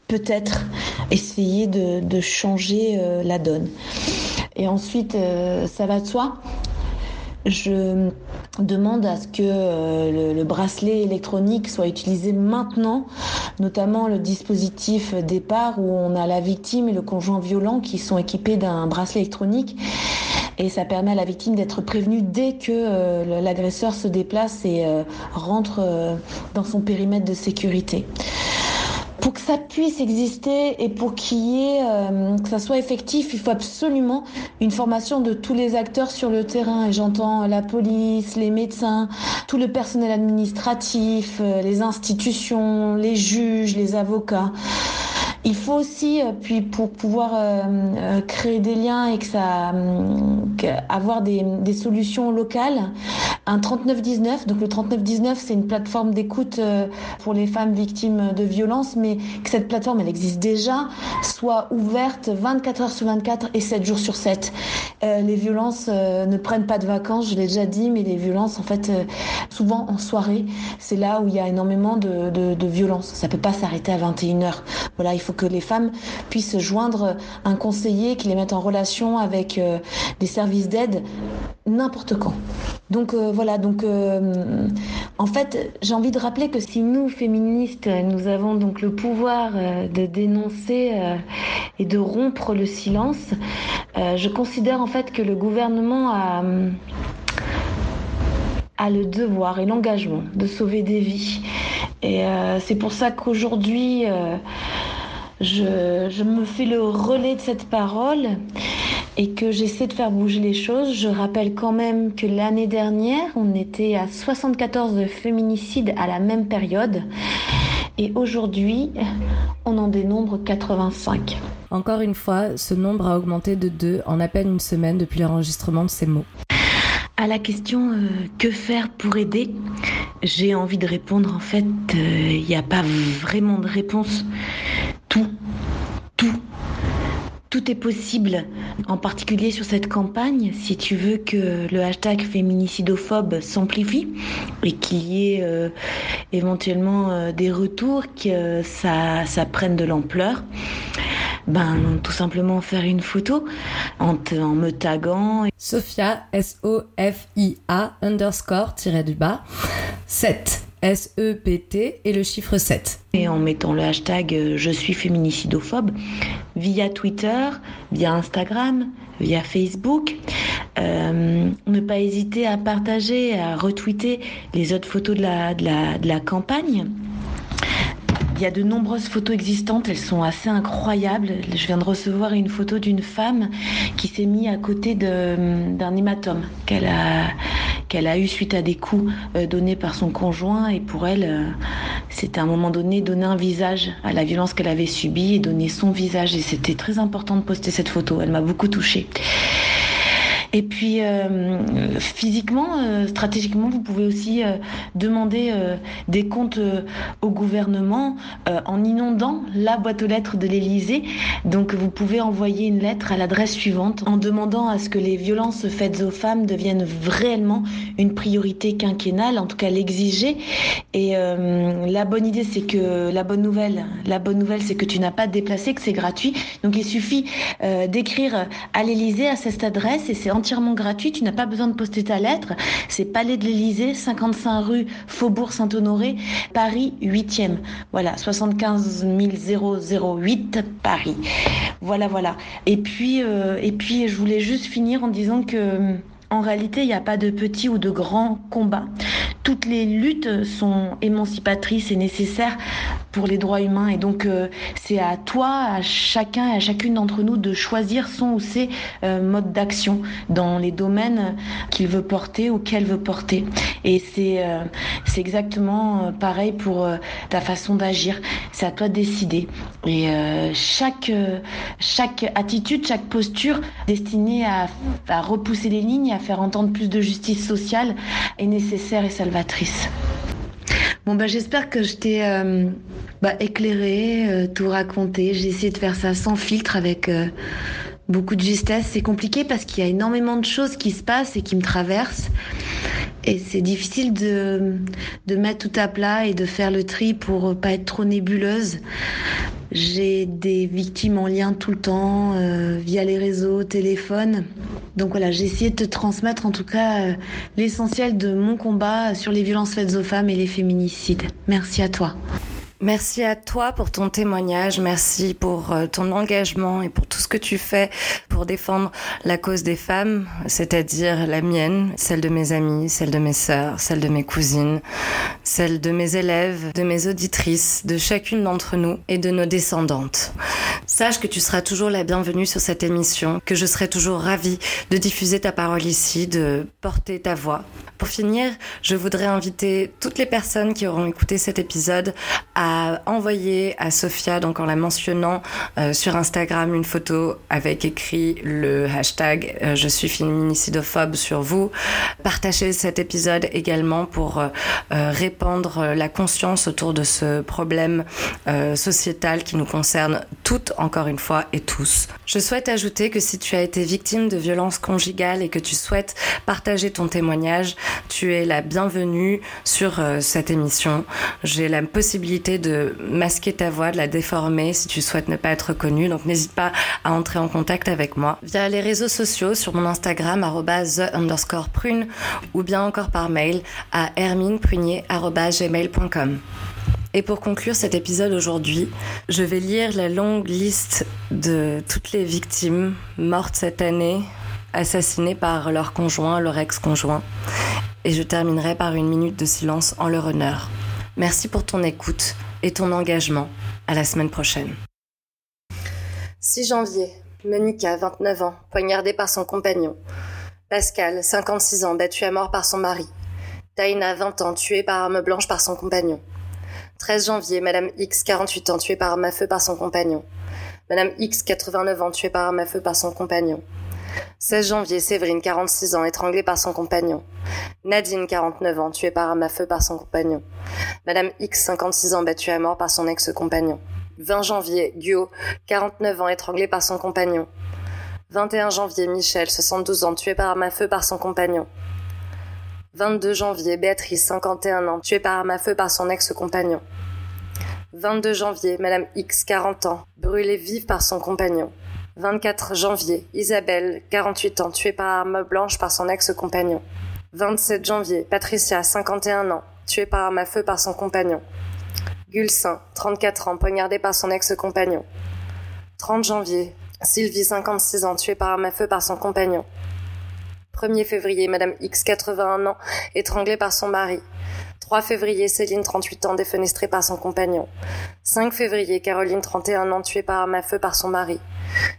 peut-être essayer de, changer la donne. Et ensuite, euh, ça va de soi. Je demande à ce que euh, le, bracelet électronique soit utilisé maintenant, notamment le dispositif départ où on a la victime et le conjoint violent qui sont équipés d'un bracelet électronique. Et ça permet à la victime d'être prévenue dès que euh, l'agresseur se déplace et rentre dans son périmètre de sécurité. Pour que ça puisse exister et pour qu'il y ait, euh, que ça soit effectif, il faut absolument une formation de tous les acteurs sur le terrain. Et j'entends la police, les médecins, tout le personnel administratif, euh, les institutions, les juges, les avocats. Il faut aussi, euh, puis pour pouvoir euh, euh, créer des liens et que ça, avoir des, solutions locales, un 3919. Donc le 3919, c'est une plateforme d'écoute pour les femmes victimes de violences, mais que cette plateforme, elle existe déjà, soit ouverte 24 heures sur 24 et 7 jours sur 7. les violences ne prennent pas de vacances, je l'ai déjà dit, mais les violences, en fait, souvent en soirée, c'est là où il y a énormément de, violences. Ça peut pas s'arrêter à 21 heures. Voilà, il que les femmes puissent joindre un conseiller qui les mette en relation avec euh, des services d'aide n'importe quand. Donc euh, voilà, donc euh, en fait, j'ai envie de rappeler que si nous féministes, nous avons donc le pouvoir de dénoncer et de rompre le silence, je considère en fait que le gouvernement a le devoir et l'engagement de sauver des vies. Et c'est pour ça qu'aujourd'hui, je, me fais le relais de cette parole et que j'essaie de faire bouger les choses. Je rappelle quand même que l'année dernière, on était à 74 féminicides à la même période. Et aujourd'hui, on en dénombre 85. Encore une fois, ce nombre a augmenté de 2 en à peine une semaine depuis l'enregistrement de ces mots. À la question euh, que faire pour aider, j'ai envie de répondre en fait, il euh, n'y a pas vraiment de réponse tout, tout. Tout est possible, en particulier sur cette campagne, si tu veux que le hashtag féminicidophobe s'amplifie et qu'il y ait euh, éventuellement euh, des retours, que ça, prenne de l'ampleur. Ben, tout simplement faire une photo en, en me taguant. Sophia, S-O-F-I-A, underscore, tiré du bas, 7. S-E-P-T et le chiffre 7. Et en mettant le hashtag euh, Je suis féminicidophobe via Twitter, via Instagram, via Facebook. Euh, ne pas hésiter à partager, à retweeter les autres photos de la, campagne. Il y a de nombreuses photos existantes, elles sont assez incroyables. Je viens de recevoir une photo d'une femme qui s'est mise à côté d'un hématome qu'elle a, a eu suite à des coups euh, donnés par son conjoint. Et pour elle, euh, c'était à un moment donné donner un visage à la violence qu'elle avait subie et donner son visage. Et c'était très important de poster cette photo. Elle m'a beaucoup touchée. Et puis euh, physiquement, euh, stratégiquement, vous pouvez aussi euh, demander des comptes au gouvernement en inondant la boîte aux lettres de l'Élysée. Donc vous pouvez envoyer une lettre à l'adresse suivante en demandant à ce que les violences faites aux femmes deviennent réellement une priorité quinquennale, en tout cas l'exiger. Et la bonne idée, c'est que la bonne nouvelle, la bonne nouvelle, c'est que tu n'as pas déplacé, que c'est gratuit. Donc il suffit d'écrire à l'Élysée à cette adresse et c'est entièrement gratuit. Tu n'as pas besoin de poster ta lettre. C'est Palais de l'Élysée, 55 rue Faubourg Saint-Honoré, Paris 8e. Voilà, 75 008 Paris. Voilà, voilà. Et puis, euh, et puis, je voulais juste finir en disant que en réalité, il n'y a pas de petits ou de grands combats. Toutes les luttes sont émancipatrices et nécessaires pour les droits humains. Et donc, euh, c'est à toi, à chacun et à chacune d'entre nous de choisir son ou ses euh, modes d'action dans les domaines qu'il veut porter ou qu'elle veut porter. Et c'est euh, exactement pareil pour ta façon d'agir. C'est à toi de décider. Et chaque, chaque attitude, chaque posture destinée à, à repousser les lignes, à faire entendre plus de justice sociale est nécessaire et salvatrice. Bon bah j'espère que je t'ai euh, bah, éclairé, euh, tout raconté. J'ai essayé de faire ça sans filtre avec euh, beaucoup de justesse. C'est compliqué parce qu'il y a énormément de choses qui se passent et qui me traversent. Et c'est difficile de, de mettre tout à plat et de faire le tri pour pas être trop nébuleuse. J'ai des victimes en lien tout le temps, via les réseaux, téléphone. Donc voilà, j'ai essayé de te transmettre en tout cas euh, l'essentiel de mon combat sur les violences faites aux femmes et les féminicides. Merci à toi. Merci à toi pour ton témoignage, merci pour euh, ton engagement et pour tout ce que tu fais pour défendre la cause des femmes, c'est-à-dire la mienne, celle de mes amis, celle de mes sœurs, celle de mes cousines, celle de mes élèves, de mes auditrices, de chacune d'entre nous et de nos descendantes. Sache que tu seras toujours la bienvenue sur cette émission, que je serai toujours ravie de diffuser ta parole ici, de porter ta voix. Pour finir, je voudrais inviter toutes les personnes qui auront écouté cet épisode à envoyer à Sophia, donc en la mentionnant euh, sur Instagram, une photo avec écrit le hashtag euh, je suis féminicidophobe sur vous. Partagez cet épisode également pour euh, répandre la conscience autour de ce problème sociétal qui nous concerne toutes, encore une fois, et tous. Je souhaite ajouter que si tu as été victime de violences conjugales et que tu souhaites partager ton témoignage, tu es la bienvenue sur euh, cette émission. J'ai la possibilité de masquer ta voix, de la déformer si tu souhaites ne pas être connue. Donc n'hésite pas à entrer en contact avec moi via les réseaux sociaux sur mon Instagram the underscore prune ou bien encore par mail à hermineprunier.gmail.com. Et pour conclure cet épisode aujourd'hui, je vais lire la longue liste de toutes les victimes mortes cette année, assassinées par leur conjoint, leur ex-conjoint. Et je terminerai par une minute de silence en leur honneur. Merci pour ton écoute et ton engagement. À la semaine prochaine. 6 janvier. Monica, 29 ans, poignardée par son compagnon. Pascal, 56 ans, battu à mort par son mari. Taina, 20 ans, tuée par arme blanche par son compagnon. 13 janvier, Madame X, 48 ans, tuée par arme à feu par son compagnon. Madame X, 89 ans, tuée par arme à feu par son compagnon. 16 janvier, Séverine, 46 ans, étranglée par son compagnon. Nadine, 49 ans, tuée par arme à feu par son compagnon. Madame X, 56 ans, battue à mort par son ex-compagnon. 20 janvier, Guo, 49 ans, étranglé par son compagnon. 21 janvier, Michel, 72 ans, tué par arme à feu par son compagnon. 22 janvier, Béatrice, 51 ans, tuée par arme à feu par son ex-compagnon. 22 janvier, Madame X, 40 ans, brûlée vive par son compagnon. 24 janvier, Isabelle, 48 ans, tuée par arme blanche par son ex-compagnon. 27 janvier, Patricia, 51 ans, tuée par arme à feu par son compagnon. Gulsin, 34 ans, poignardée par son ex-compagnon. 30 janvier, Sylvie, 56 ans, tuée par arme à feu par son compagnon. 1er février, Madame X, 81 ans, étranglée par son mari. 3 février, Céline, 38 ans, défenestrée par son compagnon. 5 février, Caroline, 31 ans, tuée par arme à feu par son mari.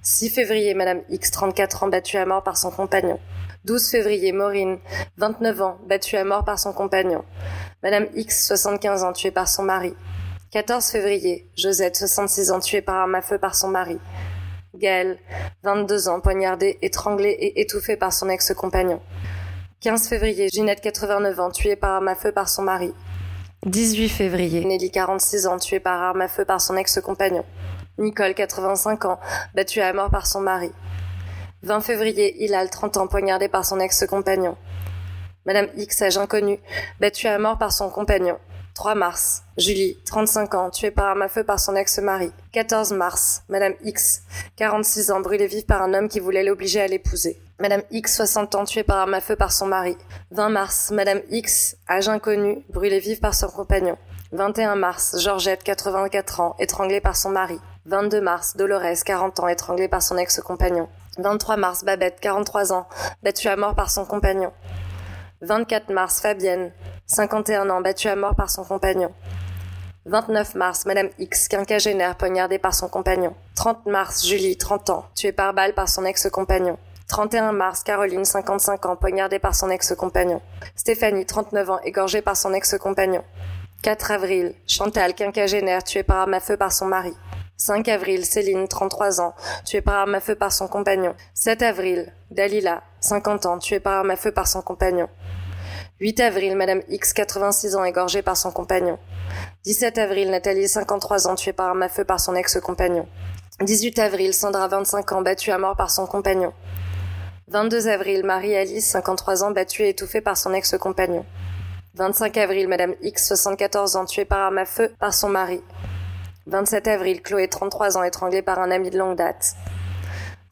6 février, Madame X, 34 ans, battue à mort par son compagnon. 12 février, Maureen, 29 ans, battue à mort par son compagnon. Madame X, 75 ans, tuée par son mari. 14 février, Josette, 66 ans, tuée par arme à feu par son mari. Gaëlle, 22 ans, poignardée, étranglée et étouffée par son ex-compagnon. 15 février, Ginette, 89 ans, tuée par arme à feu par son mari. 18 février, Nelly, 46 ans, tuée par arme à feu par son ex-compagnon. Nicole, 85 ans, battue à mort par son mari. 20 février, Hilal, 30 ans, poignardé par son ex-compagnon. Madame X, âge inconnu, battue à mort par son compagnon. 3 mars, Julie, 35 ans, tuée par arme à feu par son ex-mari. 14 mars, Madame X, 46 ans, brûlée vive par un homme qui voulait l'obliger à l'épouser. Madame X, 60 ans, tuée par arme à feu par son mari. 20 mars, Madame X, âge inconnu, brûlée vive par son compagnon. 21 mars, Georgette, 84 ans, étranglée par son mari. 22 mars, Dolores, 40 ans, étranglée par son ex-compagnon. 23 mars, Babette, 43 ans, battue à mort par son compagnon. 24 mars, Fabienne, 51 ans, battue à mort par son compagnon. 29 mars, Madame X, quinquagénaire, poignardée par son compagnon. 30 mars, Julie, 30 ans, tuée par balle par son ex-compagnon. 31 mars, Caroline, 55 ans, poignardée par son ex-compagnon. Stéphanie, 39 ans, égorgée par son ex-compagnon. 4 avril, Chantal, quinquagénaire, tuée par arme à feu par son mari. 5 avril, Céline, 33 ans, tuée par arme à feu par son compagnon. 7 avril, Dalila, 50 ans, tuée par arme à feu par son compagnon. 8 avril, Madame X, 86 ans, égorgée par son compagnon. 17 avril, Nathalie, 53 ans, tuée par arme à feu par son ex-compagnon. 18 avril, Sandra, 25 ans, battue à mort par son compagnon. 22 avril, Marie-Alice, 53 ans, battue et étouffée par son ex-compagnon. 25 avril, Madame X, 74 ans, tuée par arme à feu par son mari. 27 avril, Chloé, 33 ans, étranglée par un ami de longue date.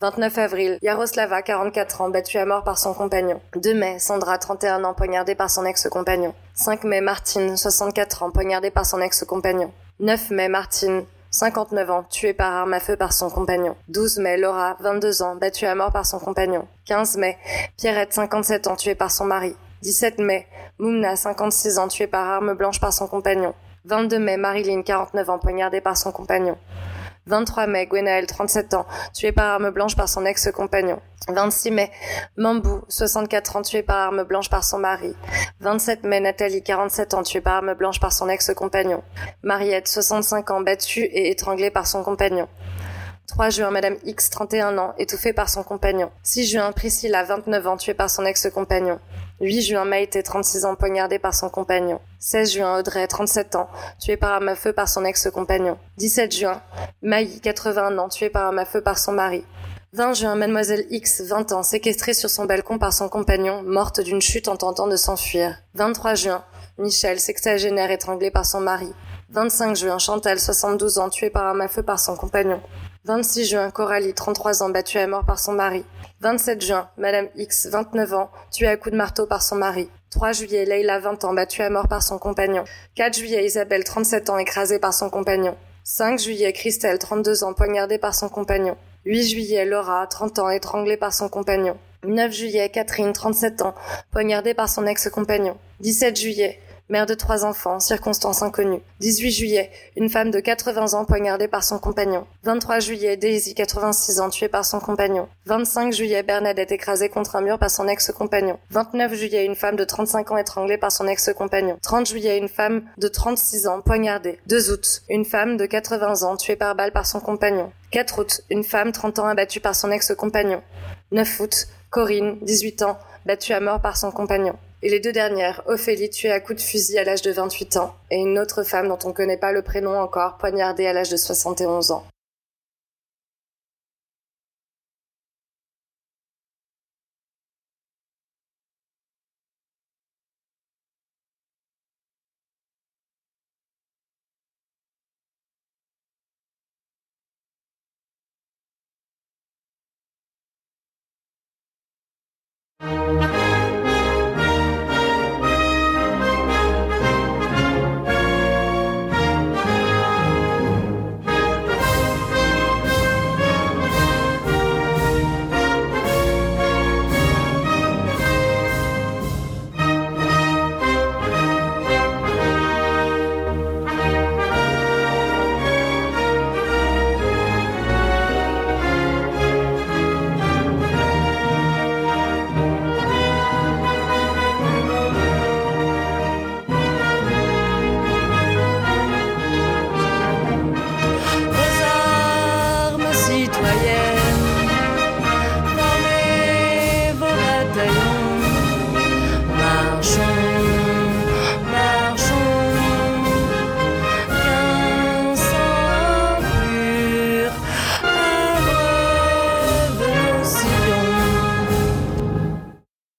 29 avril, Yaroslava, 44 ans, battue à mort par son compagnon. 2 mai, Sandra, 31 ans, poignardée par son ex-compagnon. 5 mai, Martine, 64 ans, poignardée par son ex-compagnon. 9 mai, Martine, 59 ans, tuée par arme à feu par son compagnon. 12 mai, Laura, 22 ans, battue à mort par son compagnon. 15 mai, Pierrette, 57 ans, tuée par son mari. 17 mai, Moumna, 56 ans, tuée par arme blanche par son compagnon. 22 mai, Marilyn, 49 ans, poignardée par son compagnon. 23 mai, Gwenaël, 37 ans, tuée par arme blanche par son ex-compagnon. 26 mai, Mambou, 64 ans, tué par arme blanche par son mari. 27 mai, Nathalie, 47 ans, tuée par arme blanche par son ex-compagnon. Mariette, 65 ans, battue et étranglée par son compagnon. 3 juin, Madame X, 31 ans, étouffée par son compagnon. 6 juin, Priscilla, 29 ans, tuée par son ex-compagnon. 8 juin, Maïté, 36 ans, poignardée par son compagnon. 16 juin, Audrey, 37 ans, tuée par arme à feu par son ex-compagnon. 17 juin, Maï, 81 ans, tuée par arme à feu par son mari. 20 juin, Mademoiselle X, 20 ans, séquestrée sur son balcon par son compagnon, morte d'une chute en tentant de s'enfuir. 23 juin, Michel, sexagénaire, étranglé par son mari. 25 juin, Chantal, 72 ans, tuée par arme à feu par son compagnon. 26 juin, Coralie, 33 ans, battue à mort par son mari. 27 juin, Madame X, 29 ans, tuée à coups de marteau par son mari. 3 juillet, Leila, 20 ans, battue à mort par son compagnon. 4 juillet, Isabelle, 37 ans, écrasée par son compagnon. 5 juillet, Christelle, 32 ans, poignardée par son compagnon. 8 juillet, Laura, 30 ans, étranglée par son compagnon. 9 juillet, Catherine, 37 ans, poignardée par son ex-compagnon. 17 juillet, mère de trois enfants, circonstances inconnues. 18 juillet, une femme de 80 ans poignardée par son compagnon. 23 juillet, Daisy, 86 ans, tuée par son compagnon. 25 juillet, Bernadette écrasée contre un mur par son ex-compagnon. 29 juillet, une femme de 35 ans étranglée par son ex-compagnon. 30 juillet, une femme de 36 ans poignardée. 2 août, une femme de 80 ans tuée par balle par son compagnon. 4 août, une femme 30 ans abattue par son ex-compagnon. 9 août, Corinne, 18 ans, battue à mort par son compagnon. Et les deux dernières, Ophélie tuée à coups de fusil à l'âge de 28 ans, et une autre femme dont on ne connaît pas le prénom encore, poignardée à l'âge de 71 ans.